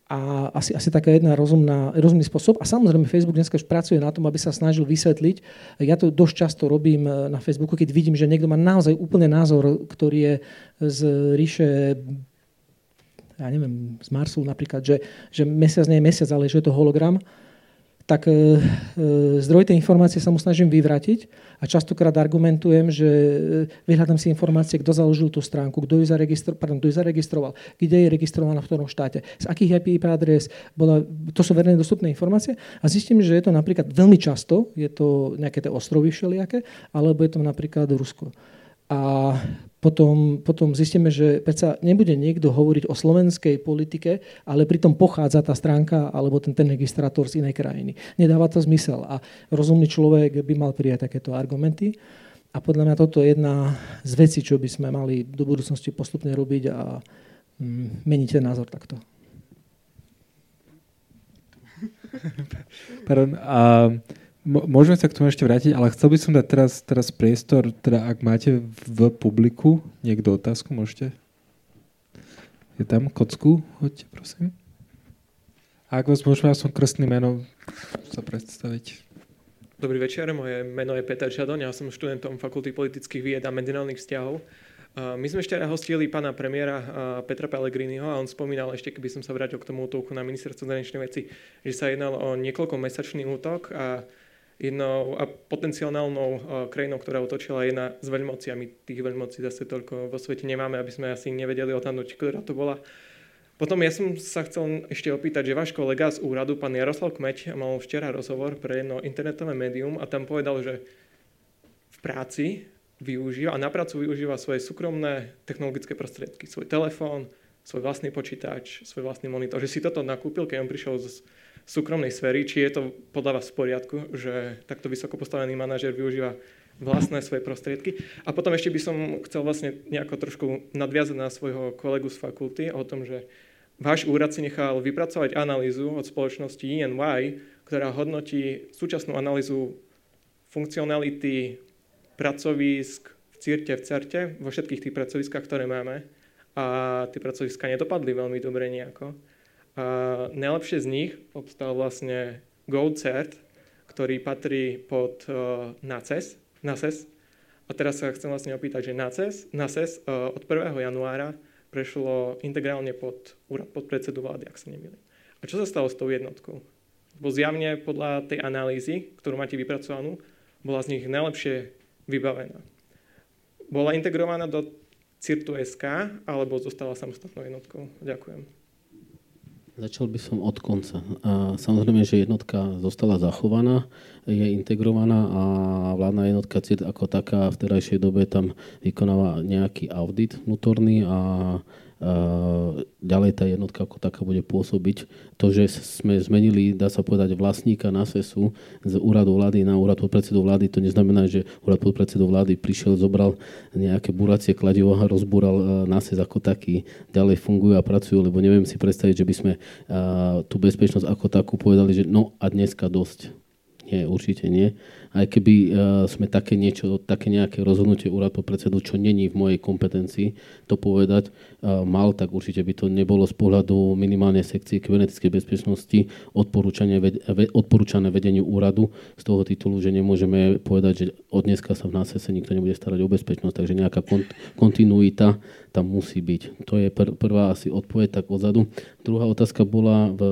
A asi, asi taká jedna rozumná, rozumný spôsob. A samozrejme Facebook dneska už pracuje na tom, aby sa snažil vysvetliť. Ja to dosť často robím e, na Facebooku, keď vidím, že niekto má naozaj úplne názor, ktorý je z ríše ja neviem, z Marsu napríklad, že, že mesiac nie je mesiac, ale že je to hologram tak e, e, zdroj tej informácie sa mu snažím vyvratiť a častokrát argumentujem, že e, vyhľadám si informácie, kto založil tú stránku, kto ju, zaregistro, pardon, kto ju zaregistroval, kde je registrovaná v ktorom štáte, z akých IP adres, bola, to sú verejne dostupné informácie a zistím, že je to napríklad veľmi často, je to nejaké tie ostrovy všelijaké, alebo je to napríklad Rusko. A potom, potom zistíme, že predsa nebude niekto hovoriť o slovenskej politike, ale pritom pochádza tá stránka alebo ten, ten registrátor z inej krajiny. Nedáva to zmysel a rozumný človek by mal prijať takéto argumenty. A podľa mňa toto je jedna z vecí, čo by sme mali do budúcnosti postupne robiť a mm, meniť ten názor takto. Pardon, uh, Môžeme sa k tomu ešte vrátiť, ale chcel by som dať teraz, teraz priestor, teda ak máte v publiku niekto otázku, môžete? Je tam kocku? Hoďte, prosím. A ak vás môžeme som krstný meno sa predstaviť. Dobrý večer, moje meno je Peter Šadoň, ja som študentom Fakulty politických vied a medzinárodných vzťahov. My sme ešte hostili pána premiéra Petra Pellegriniho a on spomínal ešte, keby som sa vrátil k tomu útoku na ministerstvo zahraničnej veci, že sa jednalo o niekoľko mesačný útok a jednou a potenciálnou uh, krajinou, ktorá otočila jedna s veľmociami. Tých veľmocí zase toľko vo svete nemáme, aby sme asi nevedeli odhadnúť, ktorá to bola. Potom ja som sa chcel ešte opýtať, že váš kolega z úradu, pán Jaroslav Kmeď, mal včera rozhovor pre jedno internetové médium a tam povedal, že v práci využíva a na prácu využíva svoje súkromné technologické prostriedky, svoj telefón, svoj vlastný počítač, svoj vlastný monitor, že si toto nakúpil, keď on prišiel z súkromnej sféry, či je to podľa vás v poriadku, že takto vysoko postavený manažer využíva vlastné svoje prostriedky. A potom ešte by som chcel vlastne nejako trošku nadviazať na svojho kolegu z fakulty o tom, že váš úrad si nechal vypracovať analýzu od spoločnosti ENY, ktorá hodnotí súčasnú analýzu funkcionality pracovisk v CIRTE, v CERTE, vo všetkých tých pracoviskách, ktoré máme. A tie pracoviska nedopadli veľmi dobre nejako. A najlepšie z nich obstal vlastne GoCert, ktorý patrí pod uh, NACES, NACES. A teraz sa chcem vlastne opýtať, že NACES, NACES uh, od 1. januára prešlo integrálne pod úrad pod predsedu vlády, ak sa nemýlim. A čo sa stalo s tou jednotkou? Bo zjavne podľa tej analýzy, ktorú máte vypracovanú, bola z nich najlepšie vybavená. Bola integrovaná do CIRTU SK alebo zostala samostatnou jednotkou? Ďakujem. Začal by som od konca. Samozrejme, že jednotka zostala zachovaná, je integrovaná a vládna jednotka CIRT ako taká v terajšej dobe tam vykonáva nejaký audit vnútorný a ďalej tá jednotka ako taká bude pôsobiť. To, že sme zmenili, dá sa povedať, vlastníka na SESu z úradu vlády na úrad podpredsedu vlády, to neznamená, že úrad podpredsedu vlády prišiel, zobral nejaké buracie kladivo a rozbúral e, na SES ako taký. Ďalej fungujú a pracujú, lebo neviem si predstaviť, že by sme tú bezpečnosť ako takú povedali, že no a dneska dosť. Nie, určite nie aj keby uh, sme také niečo, také nejaké rozhodnutie úrad po predsedu, čo není v mojej kompetencii to povedať, uh, mal, tak určite by to nebolo z pohľadu minimálne sekcie kybernetickej bezpečnosti odporúčané, odporúčané vedeniu úradu z toho titulu, že nemôžeme povedať, že od dneska sa v nás sa nikto nebude starať o bezpečnosť, takže nejaká kont- kontinuita tam musí byť. To je pr- prvá asi odpoveď tak odzadu. Druhá otázka bola v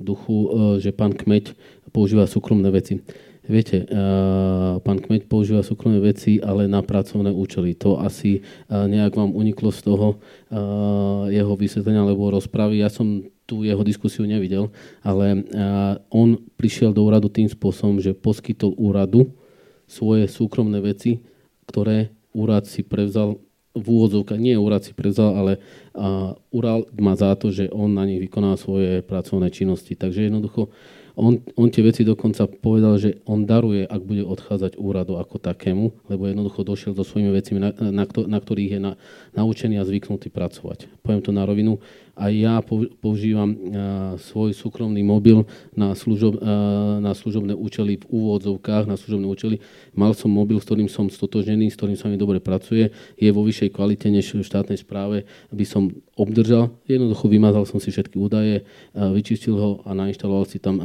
duchu, uh, že pán Kmeď používa súkromné veci. Viete, uh, pán Kmeď používa súkromné veci, ale na pracovné účely. To asi uh, nejak vám uniklo z toho uh, jeho vysvetlenia alebo rozpravy. Ja som tú jeho diskusiu nevidel, ale on prišiel do úradu tým spôsobom, že poskytol úradu svoje súkromné veci, ktoré úrad si prevzal v úvodzovkách, nie úrad si prevzal, ale uh, úrad má za to, že on na nich vykoná svoje pracovné činnosti. Takže jednoducho on, on tie veci dokonca povedal, že on daruje, ak bude odchádzať úradu ako takému, lebo jednoducho došiel so svojimi vecami, na, na, na ktorých je na, naučený a zvyknutý pracovať. Poviem to na rovinu a ja používam svoj súkromný mobil na, služob, na služobné účely v úvodzovkách, na služobné účely. Mal som mobil, s ktorým som stotožený, s ktorým sa mi dobre pracuje, je vo vyššej kvalite než v štátnej správe, by som obdržal. Jednoducho vymazal som si všetky údaje, vyčistil ho a nainštaloval si tam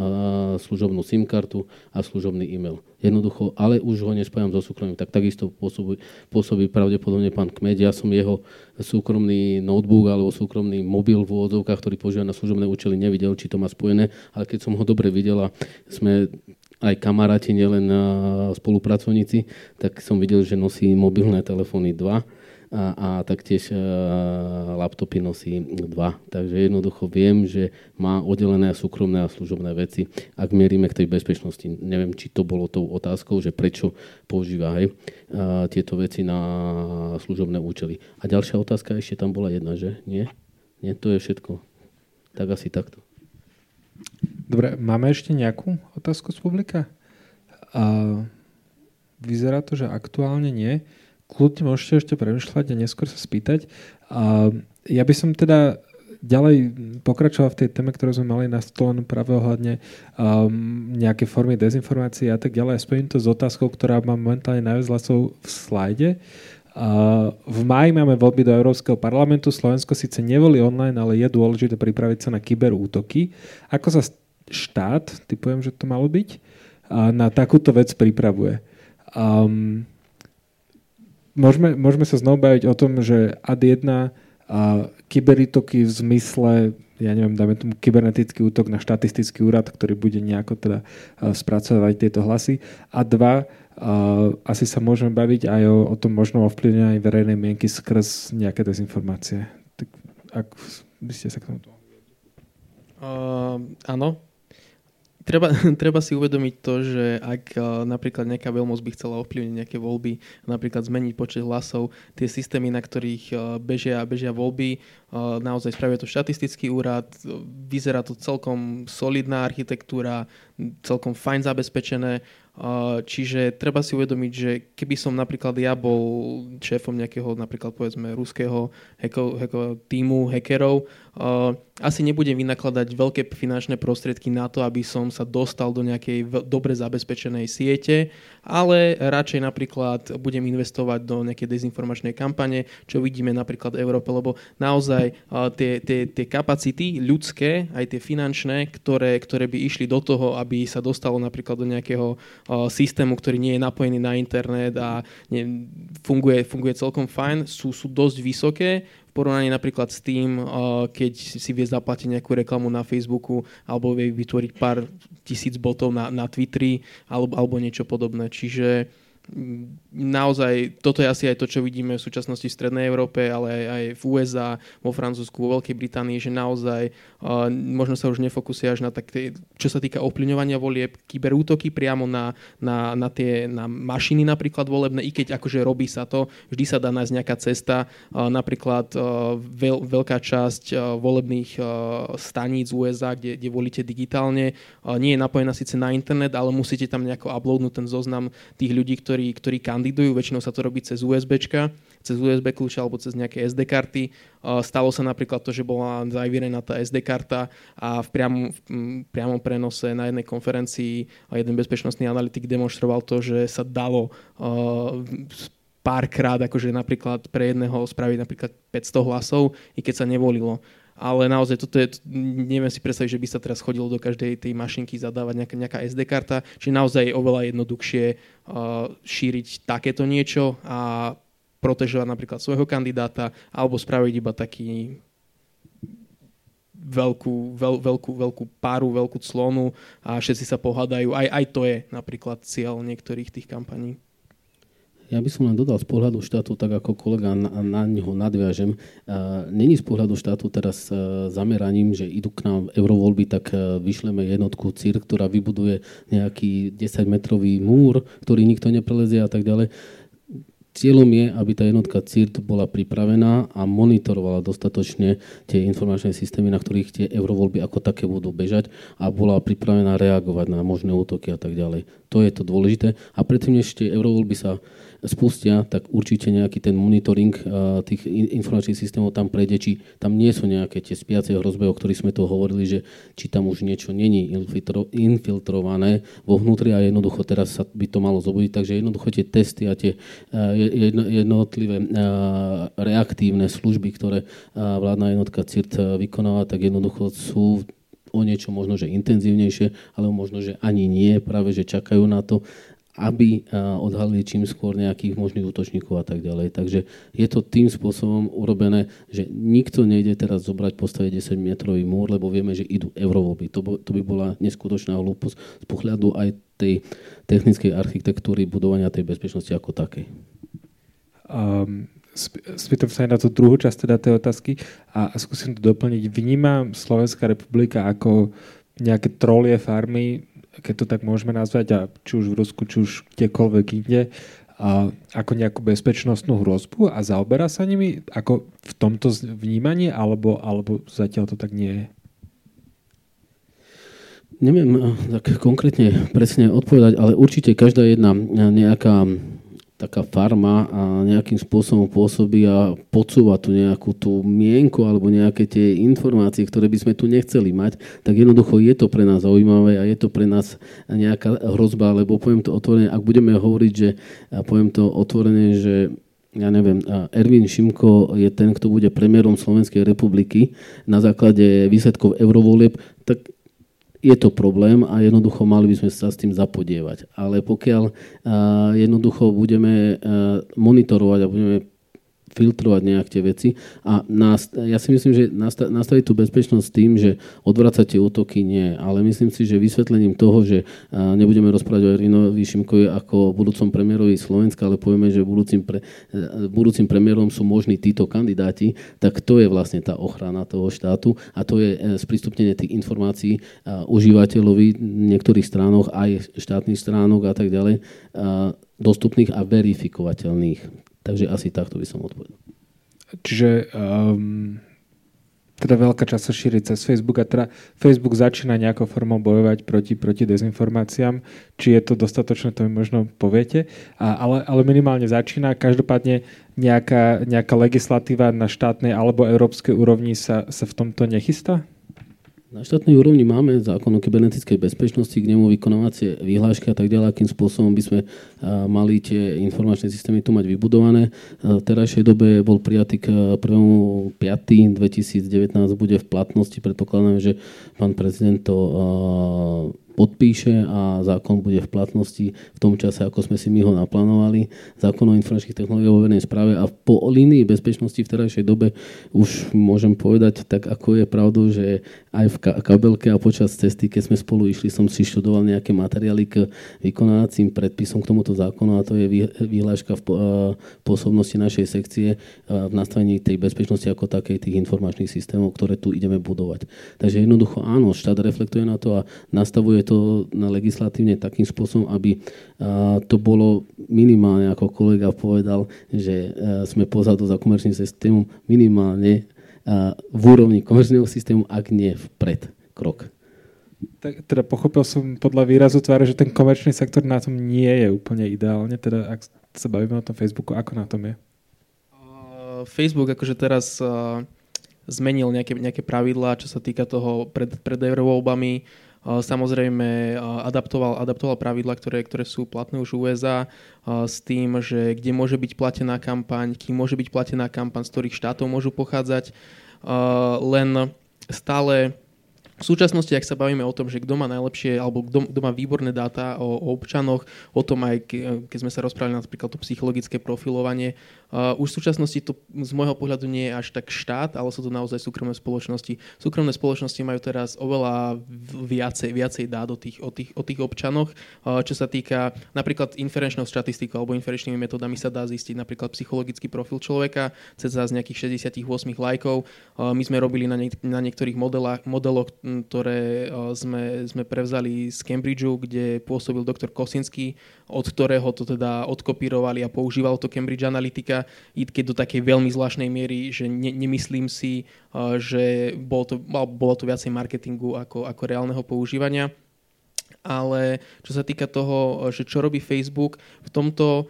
služobnú SIM kartu a služobný e-mail jednoducho, ale už ho nespájam so súkromným, tak takisto pôsobí, pôsobí pravdepodobne pán Kmeď. Ja som jeho súkromný notebook alebo súkromný mobil v úvodzovkách, ktorý používa na služobné účely, nevidel, či to má spojené, ale keď som ho dobre videl a sme aj kamaráti, nielen spolupracovníci, tak som videl, že nosí mobilné telefóny 2 a, a taktiež a, laptopy nosí dva. Takže jednoducho viem, že má oddelené súkromné a služobné veci. Ak mierime k tej bezpečnosti, neviem, či to bolo tou otázkou, že prečo používa hej, a, tieto veci na služobné účely. A ďalšia otázka ešte tam bola jedna, že? Nie? Nie, to je všetko. Tak asi takto. Dobre, máme ešte nejakú otázku z publika? A vyzerá to, že aktuálne nie kľudne môžete ešte premyšľať a neskôr sa spýtať. A ja by som teda ďalej pokračoval v tej téme, ktorú sme mali na stôl práve ohľadne um, nejaké formy dezinformácií a tak ďalej. Spojím to s otázkou, ktorá má momentálne najviac hlasov v slajde. Uh, v máji máme voľby do Európskeho parlamentu. Slovensko síce nevolí online, ale je dôležité pripraviť sa na kyberútoky. Ako sa štát, typujem, že to malo byť, uh, na takúto vec pripravuje? Um, môžeme, môžeme sa znovu baviť o tom, že AD1 a kyberitoky v zmysle, ja neviem, dáme tomu kybernetický útok na štatistický úrad, ktorý bude nejako teda spracovať tieto hlasy. A dva, asi sa môžeme baviť aj o, o tom možnom ovplyvňovaní verejnej mienky skrz nejaké dezinformácie. Tak ak by ste sa k tomu... Uh, áno, Treba, treba si uvedomiť to, že ak uh, napríklad nejaká veľmoc by chcela ovplyvniť nejaké voľby, napríklad zmeniť počet hlasov, tie systémy, na ktorých uh, bežia, bežia voľby, uh, naozaj spravia to štatistický úrad, vyzerá to celkom solidná architektúra, celkom fajn zabezpečené, Čiže treba si uvedomiť, že keby som napríklad ja bol šéfom nejakého napríklad povedzme ruského heko, heko, týmu hackerov, asi nebudem vynakladať veľké finančné prostriedky na to, aby som sa dostal do nejakej dobre zabezpečenej siete, ale radšej napríklad budem investovať do nejakej dezinformačnej kampane, čo vidíme napríklad v Európe, lebo naozaj tie, tie, tie kapacity ľudské, aj tie finančné, ktoré, ktoré by išli do toho, aby sa dostalo napríklad do nejakého systému, ktorý nie je napojený na internet a nie, funguje, funguje celkom fajn, sú, sú dosť vysoké porovnaní napríklad s tým, keď si vie zaplatiť nejakú reklamu na Facebooku alebo vie vytvoriť pár tisíc botov na, na Twitteri alebo, alebo niečo podobné. Čiže naozaj, toto je asi aj to, čo vidíme v súčasnosti v Strednej Európe, ale aj, v USA, vo Francúzsku, vo Veľkej Británii, že naozaj uh, možno sa už nefokusia až na tak, čo sa týka ovplyvňovania volieb, kyberútoky priamo na, na, na tie na mašiny napríklad volebné, i keď akože robí sa to, vždy sa dá nájsť nejaká cesta, uh, napríklad uh, veľ, veľká časť uh, volebných uh, staníc USA, kde, kde volíte digitálne, uh, nie je napojená síce na internet, ale musíte tam nejako uploadnúť ten zoznam tých ľudí, ktorí, ktorí kandidujú. Väčšinou sa to robí cez USB, cez USB kľúče alebo cez nejaké SD karty. Stalo sa napríklad to, že bola zavírená tá SD karta a v priamom, v priamom prenose na jednej konferencii jeden bezpečnostný analytik demonstroval to, že sa dalo párkrát, akože napríklad pre jedného spraviť napríklad 500 hlasov, i keď sa nevolilo ale naozaj toto je, neviem si predstaviť, že by sa teraz chodilo do každej tej mašinky zadávať nejaká, nejaká SD karta, čiže naozaj je oveľa jednoduchšie uh, šíriť takéto niečo a protežovať napríklad svojho kandidáta alebo spraviť iba taký veľkú, veľ, veľkú, veľkú páru, veľkú clonu a všetci sa pohľadajú. Aj, aj to je napríklad cieľ niektorých tých kampaní. Ja by som len dodal z pohľadu štátu, tak ako kolega na, na neho nadviažem. Uh, Není z pohľadu štátu teraz uh, zameraním, že idú k nám eurovoľby, tak uh, vyšleme jednotku CIR, ktorá vybuduje nejaký 10-metrový múr, ktorý nikto neprelezie a tak ďalej. Cieľom je, aby tá jednotka CIRT bola pripravená a monitorovala dostatočne tie informačné systémy, na ktorých tie eurovoľby ako také budú bežať a bola pripravená reagovať na možné útoky a tak ďalej. To je to dôležité. A predtým, než tie sa spustia, tak určite nejaký ten monitoring tých informačných systémov tam prejde, či tam nie sú nejaké tie spiace hrozby, o ktorých sme to hovorili, že či tam už niečo není infiltrované vo vnútri a jednoducho teraz sa by to malo zobudiť. Takže jednoducho tie testy a tie jednotlivé reaktívne služby, ktoré vládna jednotka CIRT vykonáva, tak jednoducho sú o niečo možno, že intenzívnejšie, alebo možno, že ani nie, práve že čakajú na to aby odhalili čím skôr nejakých možných útočníkov a tak ďalej. Takže je to tým spôsobom urobené, že nikto nejde teraz zobrať postaviť 10 metrový múr, lebo vieme, že idú eurovoľby. To, to by bola neskutočná hlúposť z pohľadu aj tej technickej architektúry budovania tej bezpečnosti ako takej. Um, spýtam sa aj na tú druhú časť teda tej otázky a, a skúsim to doplniť. Vníma Slovenská republika ako nejaké trolie farmy keď to tak môžeme nazvať, a či už v Rusku, či už kdekoľvek inde, a ako nejakú bezpečnostnú hrozbu a zaoberá sa nimi ako v tomto vnímaní, alebo, alebo zatiaľ to tak nie je? Neviem eh, tak konkrétne presne odpovedať, ale určite každá jedna nejaká taká farma a nejakým spôsobom pôsobí a podsúva tu nejakú tú mienku alebo nejaké tie informácie, ktoré by sme tu nechceli mať, tak jednoducho je to pre nás zaujímavé a je to pre nás nejaká hrozba, lebo poviem to otvorene, ak budeme hovoriť, že poviem to otvorene, že ja neviem, Ervin Šimko je ten, kto bude premiérom Slovenskej republiky na základe výsledkov eurovolieb, tak je to problém a jednoducho mali by sme sa s tým zapodievať. Ale pokiaľ jednoducho budeme monitorovať a budeme filtrovať nejak tie veci. A nás, ja si myslím, že nastaviť tú bezpečnosť tým, že odvracať tie útoky nie. Ale myslím si, že vysvetlením toho, že nebudeme rozprávať o Erinovi Šimkovi ako budúcom premiérovi Slovenska, ale povieme, že budúcim, pre, budúcim premiérom sú možní títo kandidáti, tak to je vlastne tá ochrana toho štátu a to je e, sprístupnenie tých informácií užívateľovi niektorých stránok, aj štátnych stránok a tak ďalej, dostupných a verifikovateľných. Takže asi takto by som odpovedal. Čiže um, teda veľká časť sa šíri cez Facebook a teda Facebook začína nejakou formou bojovať proti, proti dezinformáciám. Či je to dostatočné, to mi možno poviete. A, ale, ale minimálne začína. Každopádne nejaká, nejaká legislatíva na štátnej alebo európskej úrovni sa, sa v tomto nechystá? Na štátnej úrovni máme zákon o kybernetickej bezpečnosti, k nemu vykonávacie vyhlášky a tak ďalej, akým spôsobom by sme mali tie informačné systémy tu mať vybudované. V terajšej dobe bol prijatý k 1.5.2019, bude v platnosti, predpokladám, že pán prezident to podpíše a zákon bude v platnosti v tom čase, ako sme si my ho naplánovali. Zákon o informačných technológiách vo verejnej správe a po línii bezpečnosti v terajšej dobe už môžem povedať tak, ako je pravdou, že aj v kabelke a počas cesty, keď sme spolu išli, som si študoval nejaké materiály k vykonávacím predpisom k tomuto zákonu a to je výhľaška v pôsobnosti našej sekcie v nastavení tej bezpečnosti ako takej tých informačných systémov, ktoré tu ideme budovať. Takže jednoducho áno, štát reflektuje na to a nastavuje to na legislatívne takým spôsobom, aby to bolo minimálne, ako kolega povedal, že sme pozadu za komerčným systémom minimálne v úrovni komerčného systému, ak nie vpred krok. Tak, teda pochopil som podľa výrazu tváre, že ten komerčný sektor na tom nie je úplne ideálne. Teda ak sa bavíme o tom Facebooku, ako na tom je? Facebook akože teraz uh, zmenil nejaké, nejaké pravidlá, čo sa týka toho pred, pred eurovoľbami. Samozrejme adaptoval, adaptoval pravidla, ktoré, ktoré sú platné už v USA s tým, že kde môže byť platená kampaň, kým môže byť platená kampaň, z ktorých štátov môžu pochádzať. Len stále v súčasnosti, ak sa bavíme o tom, že kto má najlepšie, alebo kto, má výborné dáta o, o občanoch, o tom aj, keď sme sa rozprávali napríklad to psychologické profilovanie, uh, už v súčasnosti to z môjho pohľadu nie je až tak štát, ale sú to naozaj súkromné spoločnosti. Súkromné spoločnosti majú teraz oveľa viacej, viacej dát o tých, o tých, o tých občanoch, uh, čo sa týka napríklad inferenčnou štatistikou alebo inferenčnými metodami sa dá zistiť napríklad psychologický profil človeka cez z nejakých 68 lajkov. Uh, my sme robili na, niek- na niektorých modelách, modeloch ktoré sme, sme prevzali z Cambridgeu, kde pôsobil doktor Kosinský, od ktorého to teda odkopírovali a používal to Cambridge Analytica, i keď do takej veľmi zvláštnej miery, že ne, nemyslím si, že bolo to, bolo to viacej marketingu ako, ako reálneho používania. Ale čo sa týka toho, že čo robí Facebook, v tomto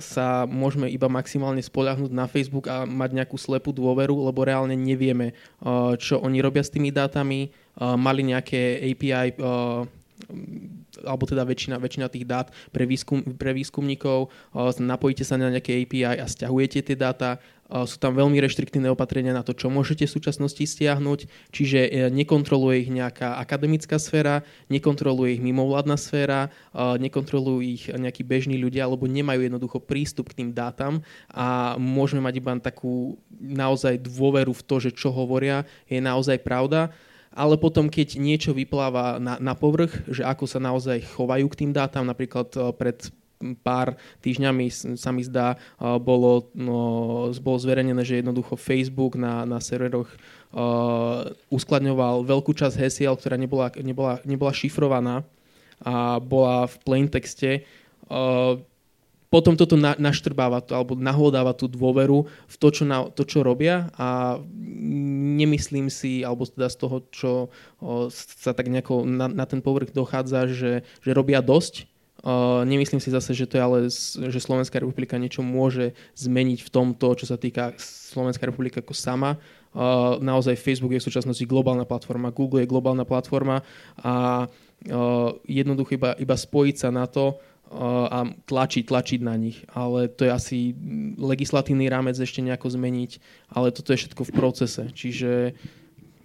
sa môžeme iba maximálne spoľahnúť na Facebook a mať nejakú slepú dôveru, lebo reálne nevieme, uh, čo oni robia s tými dátami. Uh, mali nejaké API alebo teda väčšina, väčšina tých dát pre, výskum, pre výskumníkov, napojíte sa na nejaké API a stiahujete tie dáta, sú tam veľmi reštriktívne opatrenia na to, čo môžete v súčasnosti stiahnuť, čiže e, nekontroluje ich nejaká akademická sféra, nekontroluje ich mimovládna sféra, nekontrolujú ich nejakí bežní ľudia, alebo nemajú jednoducho prístup k tým dátam. A môžeme mať iba takú naozaj dôveru v to, že čo hovoria je naozaj pravda. Ale potom, keď niečo vypláva na, na povrch, že ako sa naozaj chovajú k tým dátam, napríklad e, pred pár týždňami sa mi zdá, bolo, no, bolo zverejnené, že jednoducho Facebook na, na serveroch uh, uskladňoval veľkú časť hesiel, ktorá nebola, nebola, nebola šifrovaná a bola v plain texte. Uh, potom toto na, naštrbáva to, alebo nahlodáva tú dôveru v to čo, na, to, čo robia a nemyslím si, alebo teda z toho, čo o, sa tak nejako na, na ten povrch dochádza, že, že robia dosť, nemyslím si zase, že to je ale, že Slovenská republika niečo môže zmeniť v tomto, čo sa týka Slovenská republika ako sama. Naozaj Facebook je v súčasnosti globálna platforma, Google je globálna platforma a jednoducho iba, iba spojiť sa na to a tlačiť, tlačiť na nich. Ale to je asi legislatívny rámec ešte nejako zmeniť, ale toto je všetko v procese. Čiže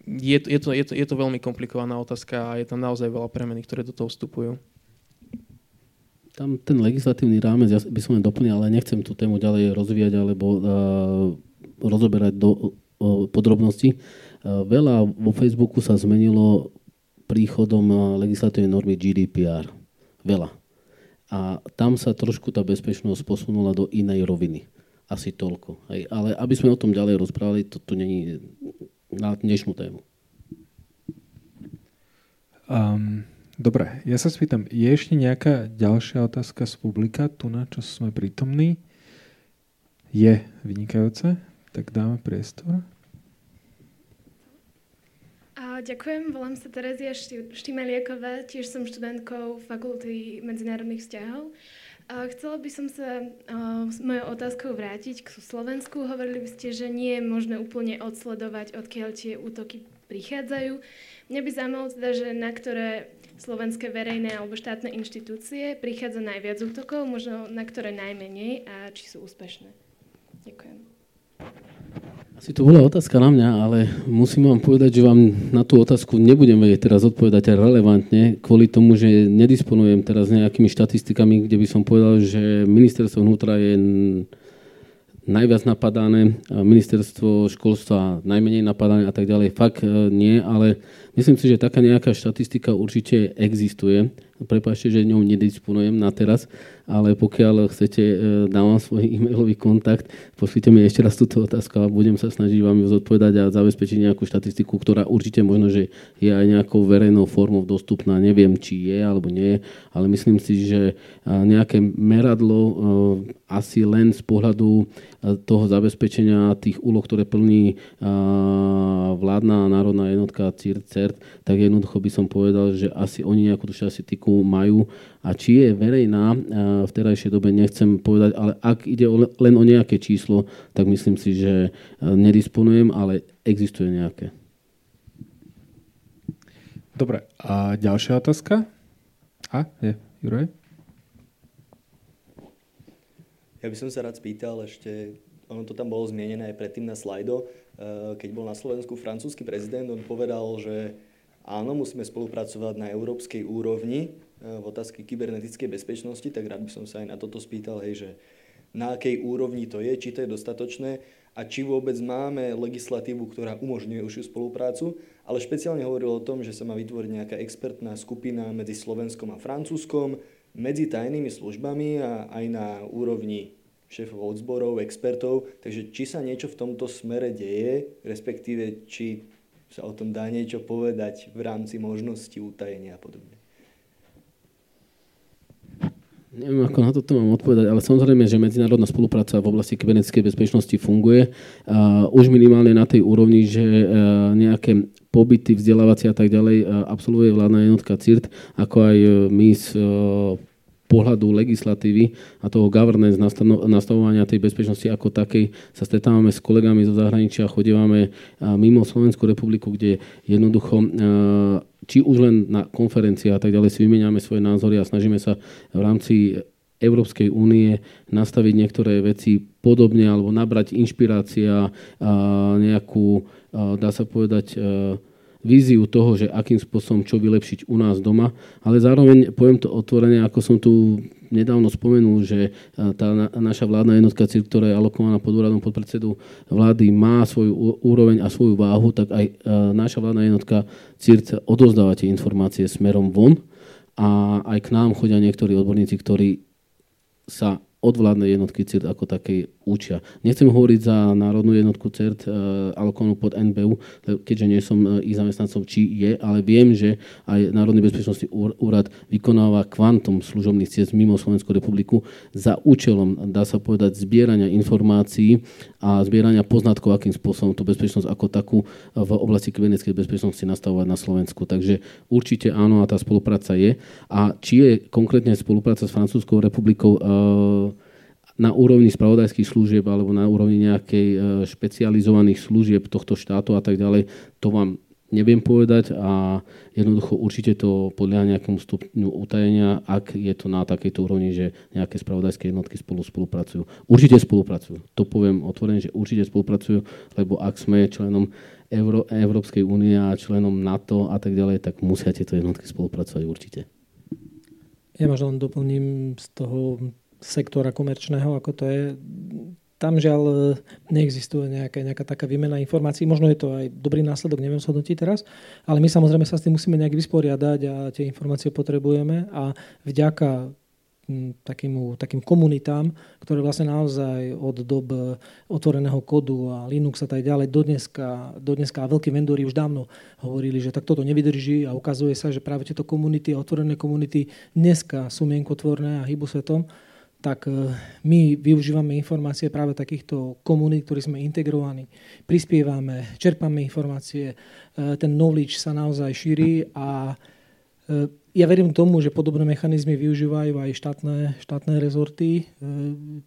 je, je, to, je, to, je to veľmi komplikovaná otázka a je tam naozaj veľa premeny, ktoré do toho vstupujú tam ten legislatívny rámec, ja by som len doplnil, ale nechcem tú tému ďalej rozvíjať alebo uh, rozoberať do uh, podrobností. Uh, veľa vo Facebooku sa zmenilo príchodom uh, legislatívnej normy GDPR. Veľa. A tam sa trošku tá bezpečnosť posunula do inej roviny. Asi toľko. Hej. Ale aby sme o tom ďalej rozprávali, to tu není na dnešnú tému. Um, Dobre, ja sa spýtam, je ešte nejaká ďalšia otázka z publika, tu na čo sme prítomní? Je vynikajúce, tak dáme priestor. Ďakujem, volám sa Terezia Štimeliaková, tiež som študentkou Fakulty medzinárodných vzťahov. Chcela by som sa s mojou otázkou vrátiť k Slovensku. Hovorili by ste, že nie je možné úplne odsledovať, odkiaľ tie útoky prichádzajú. Mňa by zaujímalo teda, že na ktoré slovenské verejné alebo štátne inštitúcie prichádza najviac útokov, možno na ktoré najmenej a či sú úspešné. Ďakujem. Asi to bola otázka na mňa, ale musím vám povedať, že vám na tú otázku nebudem vedieť teraz odpovedať relevantne, kvôli tomu, že nedisponujem teraz nejakými štatistikami, kde by som povedal, že ministerstvo vnútra je najviac napadané, ministerstvo školstva najmenej napadané a tak ďalej. Fakt nie, ale myslím si, že taká nejaká štatistika určite existuje. Prepašte, že ňou nedisponujem na teraz, ale pokiaľ chcete, dávam svoj e-mailový kontakt, pošlite mi ešte raz túto otázku a budem sa snažiť vám ju zodpovedať a zabezpečiť nejakú štatistiku, ktorá určite možno, že je aj nejakou verejnou formou dostupná. Neviem, či je alebo nie ale myslím si, že nejaké meradlo asi len z pohľadu toho zabezpečenia tých úloh, ktoré plní vládna národná jednotka CIRCERT, tak jednoducho by som povedal, že asi oni nejakú tú štatistiku majú a či je verejná v terajšej dobe nechcem povedať, ale ak ide len o nejaké číslo, tak myslím si, že nedisponujem, ale existuje nejaké. Dobre, a ďalšia otázka? A, je, Juraj? Ja by som sa rád spýtal ešte, ono to tam bolo zmienené aj predtým na slajdo, eh, keď bol na Slovensku francúzsky prezident, on povedal, že áno, musíme spolupracovať na európskej úrovni v otázke kybernetickej bezpečnosti, tak rád by som sa aj na toto spýtal, hej, že na akej úrovni to je, či to je dostatočné a či vôbec máme legislatívu, ktorá umožňuje užšiu spoluprácu, ale špeciálne hovoril o tom, že sa má vytvoriť nejaká expertná skupina medzi Slovenskom a Francúzskom, medzi tajnými službami a aj na úrovni šéfov odzborov, expertov. Takže či sa niečo v tomto smere deje, respektíve či sa o tom dá niečo povedať v rámci možnosti utajenia a podobne. Neviem, ako na toto mám odpovedať, ale samozrejme, že medzinárodná spolupráca v oblasti kybernetickej bezpečnosti funguje. Uh, už minimálne na tej úrovni, že uh, nejaké pobyty vzdelávacie a tak ďalej uh, absolvuje vládna jednotka CIRT, ako aj uh, my z pohľadu legislatívy a toho governance, nastavovania tej bezpečnosti ako takej sa stretávame s kolegami zo zahraničia, chodívame mimo Slovenskú republiku, kde jednoducho či už len na konferencii a tak ďalej si vymeniame svoje názory a snažíme sa v rámci Európskej únie nastaviť niektoré veci podobne alebo nabrať inšpirácia a nejakú, dá sa povedať, víziu toho, že akým spôsobom čo vylepšiť u nás doma, ale zároveň poviem to otvorene, ako som tu nedávno spomenul, že tá naša vládna jednotka ktorá je alokovaná pod úradom podpredsedu vlády, má svoju úroveň a svoju váhu, tak aj naša vládna jednotka CIRC odozdáva tie informácie smerom von a aj k nám chodia niektorí odborníci, ktorí sa od vládnej jednotky CIRT ako takej učia. Nechcem hovoriť za národnú jednotku CERT, uh, alokovanú pod NBU, keďže nie som uh, ich zamestnancom, či je, ale viem, že aj Národný bezpečnostný úrad vykonáva kvantum služobných ciest mimo Slovenskú republiku za účelom, dá sa povedať, zbierania informácií a zbierania poznatkov, akým spôsobom tú bezpečnosť ako takú v oblasti kybernetickej bezpečnosti nastavovať na Slovensku. Takže určite áno a tá spolupráca je. A či je konkrétne spolupráca s Francúzskou republikou na úrovni spravodajských služieb alebo na úrovni nejakej e, špecializovaných služieb tohto štátu a tak ďalej, to vám neviem povedať a jednoducho určite to podľa nejakému stupňu utajenia, ak je to na takejto úrovni, že nejaké spravodajské jednotky spolu spolupracujú. Určite spolupracujú. To poviem otvorene, že určite spolupracujú, lebo ak sme členom Euró- Európskej únie a členom NATO a tak ďalej, tak musia tieto jednotky spolupracovať určite. Ja možno len doplním z toho sektora komerčného, ako to je, tam žiaľ e, neexistuje nejaká, nejaká taká výmena informácií. Možno je to aj dobrý následok, neviem shodnotiť teraz, ale my samozrejme sa s tým musíme nejak vysporiadať a tie informácie potrebujeme a vďaka takým, takým komunitám, ktoré vlastne naozaj od dob e, otvoreného kodu a Linux a tak ďalej do dneska, do dneska veľkí vendori už dávno hovorili, že tak toto nevydrží a ukazuje sa, že práve tieto komunity a otvorené komunity dneska sú mienkotvorné a hýbu svetom tak e, my využívame informácie práve takýchto komunít, ktorí sme integrovaní. Prispievame, čerpame informácie, e, ten knowledge sa naozaj šíri a e, ja verím tomu, že podobné mechanizmy využívajú aj štátne, štátne rezorty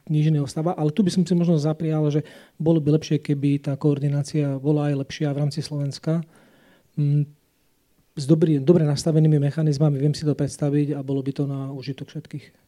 knižného stava, ale tu by som si možno zaprial, že bolo by lepšie, keby tá koordinácia bola aj lepšia v rámci Slovenska. Mm, s dobrý, dobre nastavenými mechanizmami viem si to predstaviť a bolo by to na užitok všetkých.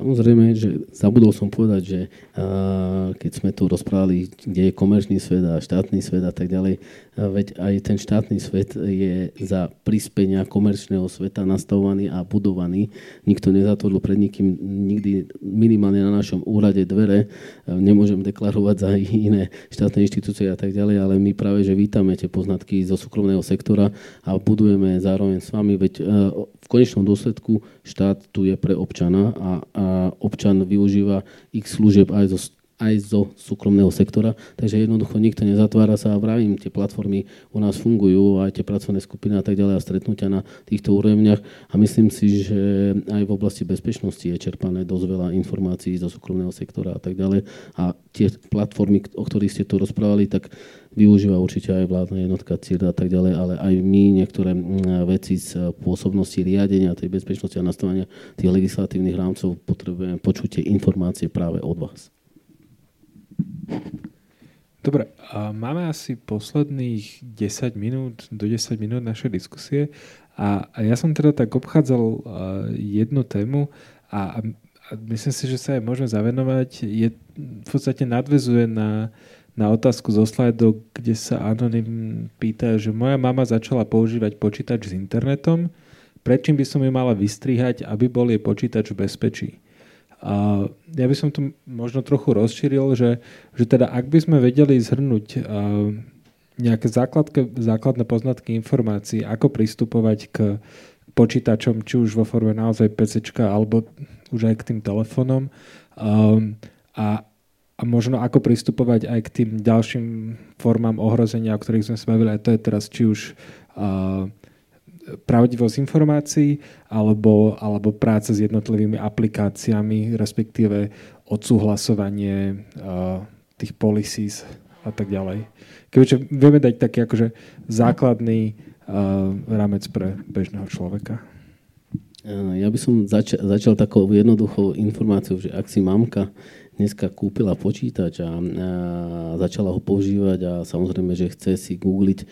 Samozrejme, že zabudol som povedať, že a, keď sme tu rozprávali, kde je komerčný svet a štátny svet a tak ďalej, a veď aj ten štátny svet je za prispenia komerčného sveta nastavovaný a budovaný. Nikto nezatvoril pred nikým nikdy minimálne na našom úrade dvere. Nemôžem deklarovať za iné štátne inštitúcie a tak ďalej, ale my práve, že vítame tie poznatky zo súkromného sektora a budujeme zároveň s vami, veď v konečnom dôsledku štát tu je pre občana a, a občan využíva ich služieb aj zo aj zo súkromného sektora, takže jednoducho nikto nezatvára sa a vravím, tie platformy u nás fungujú, aj tie pracovné skupiny a tak ďalej a stretnutia na týchto úrovniach. A myslím si, že aj v oblasti bezpečnosti je čerpané dosť veľa informácií zo súkromného sektora a tak ďalej. A tie platformy, o ktorých ste tu rozprávali, tak využíva určite aj vládna jednotka CIRD a tak ďalej, ale aj my niektoré veci z pôsobnosti riadenia tej bezpečnosti a nastavenia tých legislatívnych rámcov potrebujeme počuť tie informácie práve od vás. Dobre, máme asi posledných 10 minút, do 10 minút našej diskusie a, ja som teda tak obchádzal uh, jednu tému a, myslím si, že sa aj môžeme zavenovať. Je, v podstate nadvezuje na, na otázku zo slajdu, kde sa Anonym pýta, že moja mama začala používať počítač s internetom, prečím by som ju mala vystrihať, aby bol jej počítač v bezpečí. A ja by som to možno trochu rozšíril, že, že teda ak by sme vedeli zhrnúť nejaké základke, základné poznatky informácií, ako pristupovať k počítačom, či už vo forme naozaj PC, alebo už aj k tým telefónom um, a, a možno ako pristupovať aj k tým ďalším formám ohrozenia, o ktorých sme sa bavili, a to je teraz či už uh, pravdivosť informácií alebo, alebo práca s jednotlivými aplikáciami, respektíve odsúhlasovanie uh, tých policies a tak ďalej. Keďže vieme dať taký akože základný uh, rámec pre bežného človeka. Ja by som začal, začal takou jednoduchou informáciou, že ak si mamka dneska kúpila počítač a, a začala ho používať a samozrejme, že chce si googliť a,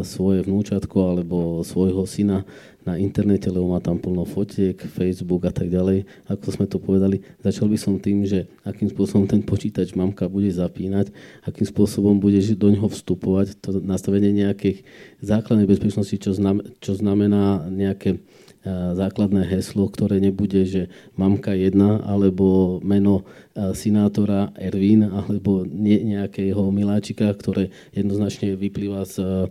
svoje vnúčatko alebo svojho syna na internete, lebo má tam plno fotiek, Facebook a tak ďalej. Ako sme to povedali, začal by som tým, že akým spôsobom ten počítač mamka bude zapínať, akým spôsobom bude do ňoho vstupovať, to nastavenie nejakých základnej bezpečnosti, čo, znam, čo znamená nejaké základné heslo, ktoré nebude, že mamka jedna, alebo meno sinátora Ervin, alebo nejakého miláčika, ktoré jednoznačne vyplýva z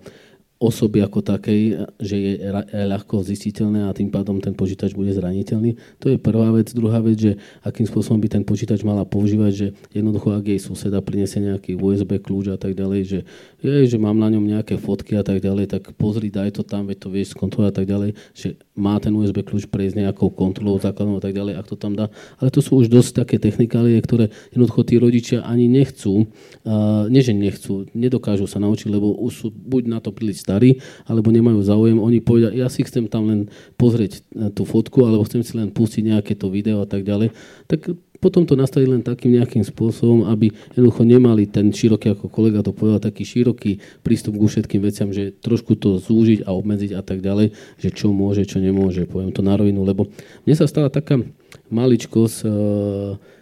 osoby ako takej, že je ľahko zistiteľné a tým pádom ten počítač bude zraniteľný. To je prvá vec. Druhá vec, že akým spôsobom by ten počítač mala používať, že jednoducho, ak jej suseda prinesie nejaký USB kľúč a tak ďalej, že je, že mám na ňom nejaké fotky a tak ďalej, tak pozri, daj to tam, veď to vieš skontrolovať a tak ďalej, že má ten USB kľúč prejsť nejakou kontrolou základnou a tak ďalej, ak to tam dá. Ale to sú už dosť také technikálie, ktoré jednoducho tí rodičia ani nechcú, uh, nie že nechcú, nedokážu sa naučiť, lebo už sú buď na to príliš starí, alebo nemajú záujem. Oni povedia, ja si chcem tam len pozrieť eh, tú fotku, alebo chcem si len pustiť nejaké to video a tak ďalej. Tak potom to nastaviť len takým nejakým spôsobom, aby jednoducho nemali ten široký, ako kolega to povedal, taký široký prístup ku všetkým veciam, že trošku to zúžiť a obmedziť a tak ďalej, že čo môže, čo nemôže, poviem to na rovinu, lebo mne sa stala taká maličkosť, eh,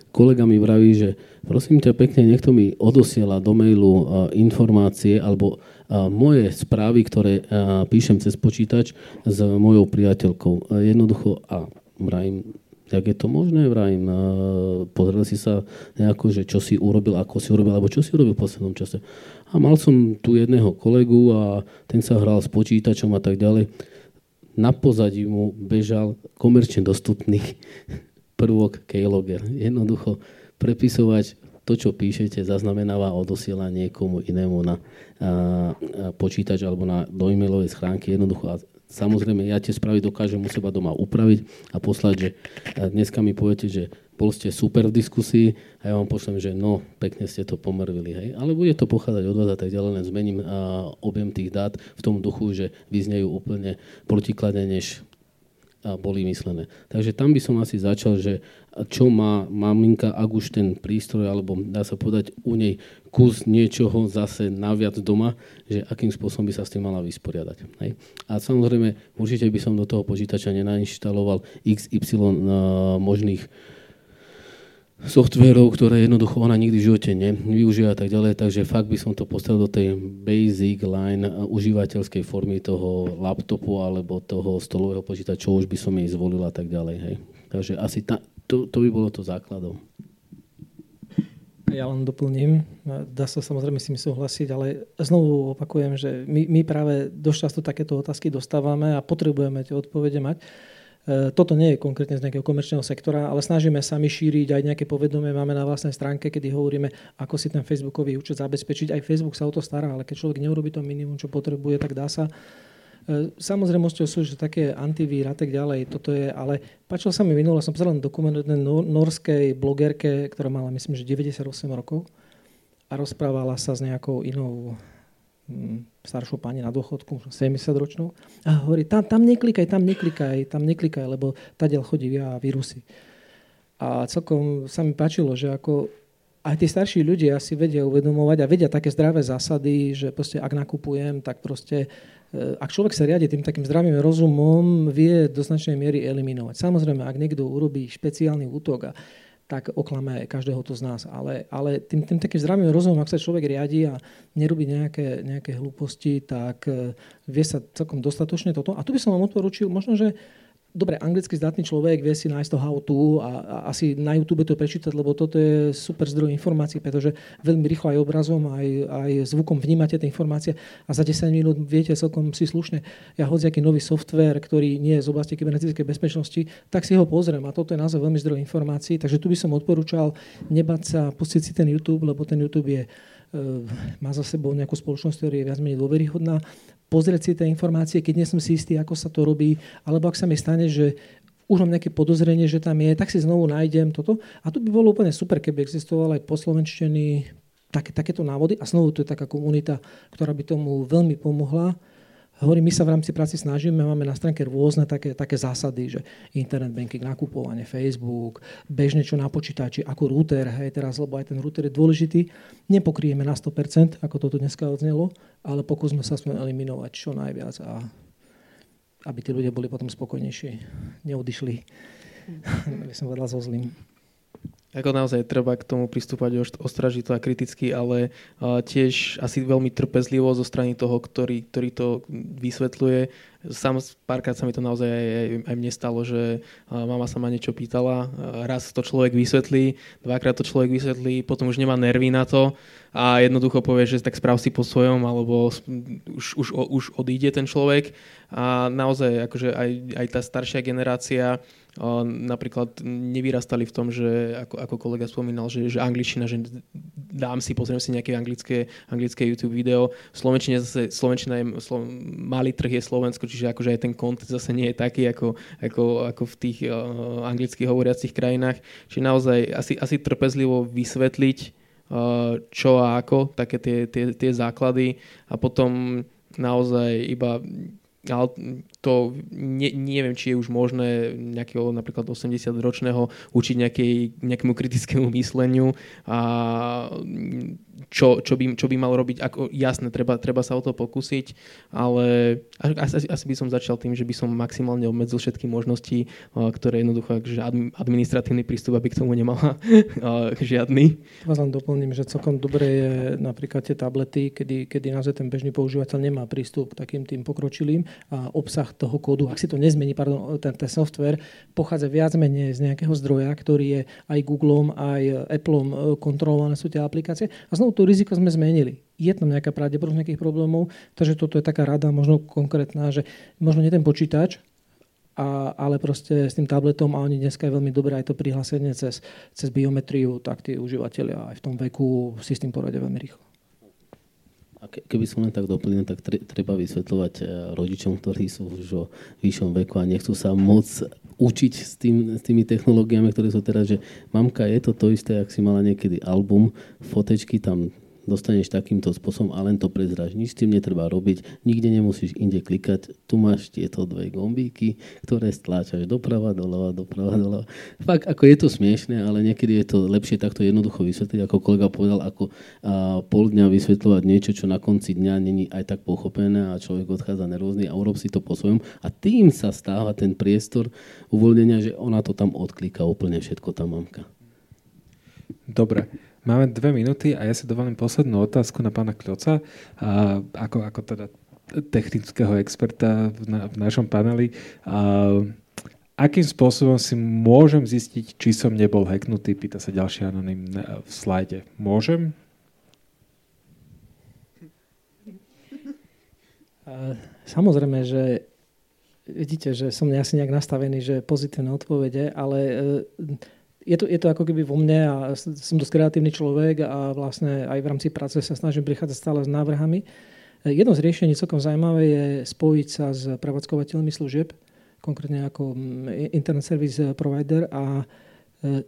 kolega mi vraví, že prosím ťa pekne, niekto mi odosiela do mailu eh, informácie alebo moje správy, ktoré píšem cez počítač s mojou priateľkou. Jednoducho, a vrajím, jak je to možné, vrajím, pozrel si sa nejako, že čo si urobil, ako si urobil, alebo čo si urobil v poslednom čase. A mal som tu jedného kolegu a ten sa hral s počítačom a tak ďalej. Na pozadí mu bežal komerčne dostupný prvok Keylogger. Jednoducho prepisovať to, čo píšete, zaznamenáva a odosiela niekomu inému na a, a počítač alebo na, do e-mailovej schránky. Jednoducho samozrejme ja tie správy dokážem u seba doma upraviť a poslať, že dneska mi poviete, že bol ste super v diskusii a ja vám pošlem, že no, pekne ste to pomrvili, hej. Ale bude to pochádzať od vás a tak ďalej, len zmením a, objem tých dát v tom duchu, že vyznejú úplne protikladne, než boli myslené. Takže tam by som asi začal, že čo má maminka, ak už ten prístroj, alebo dá sa povedať u nej kus niečoho zase naviac doma, že akým spôsobom by sa s tým mala vysporiadať. Hej. A samozrejme, určite by som do toho počítača nenainštaloval XY možných softverov, ktoré jednoducho ona nikdy v živote nevyužije a tak ďalej, takže fakt by som to postavil do tej basic line užívateľskej formy toho laptopu alebo toho stolového počítača, čo už by som jej zvolil a tak ďalej. Hej. Takže asi ta, to, to by bolo to základom. Ja len doplním, dá sa samozrejme s tým súhlasiť, ale znovu opakujem, že my, my práve dosť často takéto otázky dostávame a potrebujeme tie odpovede mať. E, toto nie je konkrétne z nejakého komerčného sektora, ale snažíme sa my šíriť aj nejaké povedomie. Máme na vlastnej stránke, kedy hovoríme, ako si ten Facebookový účet zabezpečiť. Aj Facebook sa o to stará, ale keď človek neurobi to minimum, čo potrebuje, tak dá sa. E, samozrejmosťou sú že také antivír a tak ďalej, toto je, ale páčil sa mi minule, som pozeral dokument o norskej blogerke, ktorá mala myslím, že 98 rokov a rozprávala sa s nejakou inou Mm, staršou pani na dôchodku, 70 ročnou, a hovorí, tam, tam neklikaj, tam neklikaj, tam neklikaj, lebo tadiaľ chodí via vírusy. A celkom sa mi páčilo, že ako aj tí starší ľudia si vedia uvedomovať a vedia také zdravé zásady, že proste ak nakupujem, tak proste ak človek sa riadi tým takým zdravým rozumom, vie do značnej miery eliminovať. Samozrejme, ak niekto urobí špeciálny útok a tak oklame každého to z nás. Ale, ale tým, tým takým zdravým rozumom, ak sa človek riadi a nerobí nejaké, nejaké hlúposti, tak e, vie sa celkom dostatočne toto. A tu by som vám odporučil, možno, že dobre, anglicky zdatný človek vie si nájsť to how to a, a asi na YouTube to prečítať, lebo toto je super zdroj informácií, pretože veľmi rýchlo aj obrazom, aj, aj zvukom vnímate tie informácie a za 10 minút viete celkom si slušne. Ja hoď nový software, ktorý nie je z oblasti kybernetickej bezpečnosti, tak si ho pozriem a toto je naozaj veľmi zdroj informácií, takže tu by som odporúčal nebať sa pustiť si ten YouTube, lebo ten YouTube je e, má za sebou nejakú spoločnosť, ktorá je viac menej dôveryhodná pozrieť si tie informácie, keď nie som si istý, ako sa to robí, alebo ak sa mi stane, že už mám nejaké podozrenie, že tam je, tak si znovu nájdem toto. A tu by bolo úplne super, keby existoval aj poslovenčtený také, takéto návody. A znovu to je taká komunita, ktorá by tomu veľmi pomohla Hovorím, my sa v rámci práci snažíme, máme na stránke rôzne také, také zásady, že internet banking, nakupovanie, Facebook, bežne čo na počítači, ako router, hej, teraz, lebo aj ten router je dôležitý. Nepokrieme na 100%, ako toto dneska odznelo, ale pokúsme sa sme eliminovať čo najviac a aby tí ľudia boli potom spokojnejší, neodišli, aby som povedal, so zlým. Ako naozaj treba k tomu pristúpať ostražito a kriticky, ale tiež asi veľmi trpezlivo zo strany toho, ktorý, ktorý to vysvetľuje. Sam párkrát sa mi to naozaj aj, aj, aj mne stalo, že mama sa ma niečo pýtala, raz to človek vysvetlí, dvakrát to človek vysvetlí, potom už nemá nervy na to a jednoducho povie, že tak správ si po svojom, alebo už, už, už odíde ten človek. A naozaj akože aj, aj tá staršia generácia napríklad nevyrastali v tom, že ako, ako kolega spomínal, že, že angličtina, že dám si, pozriem si nejaké anglické, anglické YouTube video. V Slovenčine zase, Slovenčina je, slo, malý trh je Slovensko, čiže akože aj ten kontent zase nie je taký ako, ako, ako v tých uh, anglicky hovoriacich krajinách. Čiže naozaj asi, asi trpezlivo vysvetliť, uh, čo a ako, také tie, tie, tie základy a potom naozaj iba ale to ne, neviem, či je už možné nejakého napríklad 80-ročného učiť nejakej, nejakému kritickému mysleniu a čo, čo, by, čo by mal robiť. Ako, jasné, treba, treba sa o to pokúsiť, ale asi, asi by som začal tým, že by som maximálne obmedzil všetky možnosti, ktoré jednoducho, že administratívny prístup, aby k tomu nemala žiadny. Vás len doplním, že celkom dobre je napríklad tie tablety, kedy, kedy naozaj ten bežný používateľ nemá prístup k takým tým pokročilým a obsah toho kódu, ak si to nezmení, pardon, ten, ten software pochádza viac menej z nejakého zdroja, ktorý je aj Googleom, aj Appleom e, kontrolované sú tie aplikácie. A znovu to riziko sme zmenili. Je tam nejaká pravdepodobnosť nejakých problémov, takže toto je taká rada možno konkrétna, že možno nie ten počítač, a, ale proste s tým tabletom a oni dneska je veľmi dobré aj to prihlásenie cez, cez biometriu, tak tí užívateľia aj v tom veku si s tým poradia veľmi rýchlo. A keby som len tak doplnil, tak treba vysvetľovať eh, rodičom, ktorí sú už o vyššom veku a nechcú sa moc učiť s, tým, s tými technológiami, ktoré sú teraz, že mamka, je to to isté, ak si mala niekedy album, fotečky tam dostaneš takýmto spôsobom a len to prezráš. Nič s tým netreba robiť, nikde nemusíš inde klikať. Tu máš tieto dve gombíky, ktoré stláčaš doprava, doľava, doprava, doľava. Fakt, ako je to smiešne, ale niekedy je to lepšie takto jednoducho vysvetliť, ako kolega povedal, ako a, pol dňa vysvetľovať niečo, čo na konci dňa není aj tak pochopené a človek odchádza nervózny a urob si to po svojom a tým sa stáva ten priestor uvoľnenia, že ona to tam odklika úplne všetko tá mamka. Dobre. Máme dve minúty a ja si dovolím poslednú otázku na pána Kloca. A ako, ako teda technického experta v, na, v našom paneli. A, akým spôsobom si môžem zistiť, či som nebol hacknutý, pýta sa ďalší anonym v slajde. Môžem? Samozrejme, že vidíte, že som asi nejak nastavený, že pozitívne odpovede, ale e, je to, je to ako keby vo mne a som dosť kreatívny človek a vlastne aj v rámci práce sa snažím prichádzať stále s návrhami. Jedno z riešení celkom zaujímavé je spojiť sa s prevádzkovateľmi služieb, konkrétne ako Internet Service Provider a e,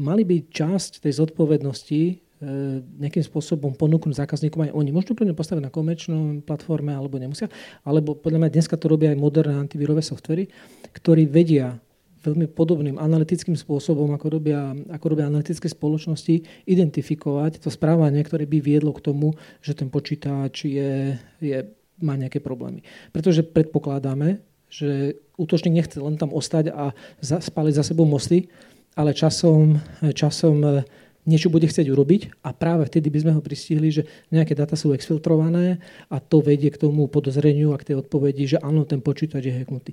mali by časť tej zodpovednosti E, nejakým spôsobom ponúknuť zákazníkom aj oni. Možno pre postaviť na komerčnom platforme alebo nemusia, alebo podľa mňa dneska to robia aj moderné antivírové softvery, ktorí vedia veľmi podobným analytickým spôsobom, ako robia, ako robia analytické spoločnosti, identifikovať to správanie, ktoré by viedlo k tomu, že ten počítač je, je, má nejaké problémy. Pretože predpokladáme, že útočník nechce len tam ostať a spáliť za sebou mosty, ale časom, časom niečo bude chcieť urobiť a práve vtedy by sme ho pristihli, že nejaké dáta sú exfiltrované a to vedie k tomu podozreniu a k tej odpovedi, že áno, ten počítač je hacknutý.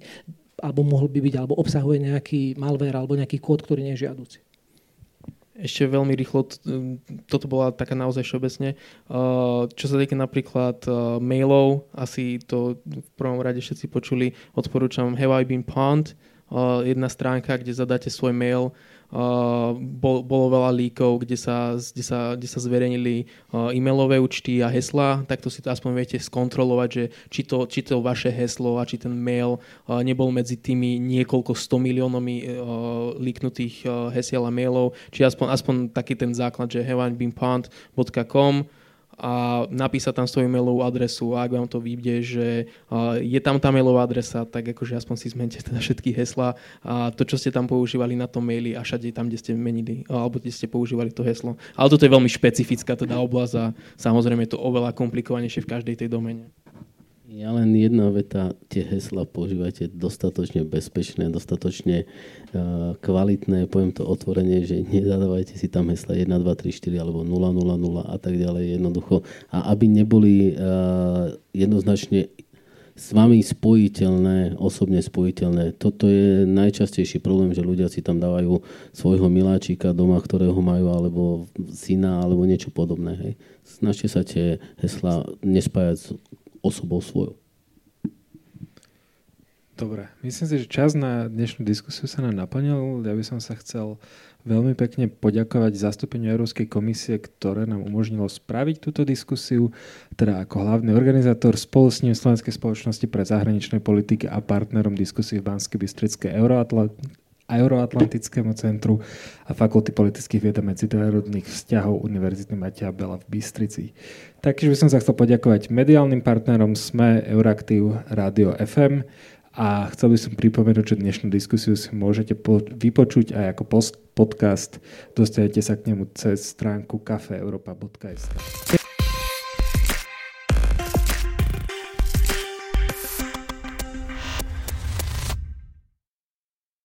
Alebo mohol by byť, alebo obsahuje nejaký malware alebo nejaký kód, ktorý nie je žiaduci. Ešte veľmi rýchlo, toto bola taká naozaj všeobecne. Čo sa týka napríklad mailov, asi to v prvom rade všetci počuli, odporúčam Have I Been Pwned, jedna stránka, kde zadáte svoj mail Uh, bol, bolo veľa líkov, kde sa, kde sa, kde sa zverejnili uh, e-mailové účty a hesla, tak to si to aspoň viete skontrolovať, že či to, či to vaše heslo a či ten mail uh, nebol medzi tými niekoľko 100 miliónami líknutých hesiel a mailov, či aspoň, aspoň taký ten základ, že haveibeenpumped.com a napísať tam svoju mailovú adresu a ak vám to vyjde, že je tam tá mailová adresa, tak akože aspoň si zmente teda všetky hesla a to, čo ste tam používali na tom maili a všade tam, kde ste menili alebo kde ste používali to heslo. Ale toto je veľmi špecifická teda oblasť a samozrejme je to oveľa komplikovanejšie v každej tej domene. Ja len jedna veta, tie hesla používajte dostatočne bezpečné, dostatočne uh, kvalitné, poviem to otvorene, že nezadávajte si tam hesla 1, 2, 3, 4 alebo 0, 0, 0 a tak ďalej jednoducho. A aby neboli uh, jednoznačne s vami spojiteľné, osobne spojiteľné. Toto je najčastejší problém, že ľudia si tam dávajú svojho miláčika doma, ktorého majú, alebo syna, alebo niečo podobné. Hej. Snažte sa tie hesla nespájať s osobou svojou. Dobre, myslím si, že čas na dnešnú diskusiu sa nám naplnil. Ja by som sa chcel veľmi pekne poďakovať zastúpeniu Európskej komisie, ktoré nám umožnilo spraviť túto diskusiu, teda ako hlavný organizátor spolu s ním Slovenskej spoločnosti pre zahraničné politiky a partnerom diskusie v Banskej Bystrické Euroatlantickému centru a Fakulty politických vied a medzinárodných vzťahov Univerzity Matia Bela v Bystrici. Takže by som sa chcel poďakovať mediálnym partnerom SME, Euraktiv, Radio FM a chcel by som pripomenúť, že dnešnú diskusiu si môžete po- vypočuť aj ako podcast. Dostanete sa k nemu cez stránku kafeeuropa.sk.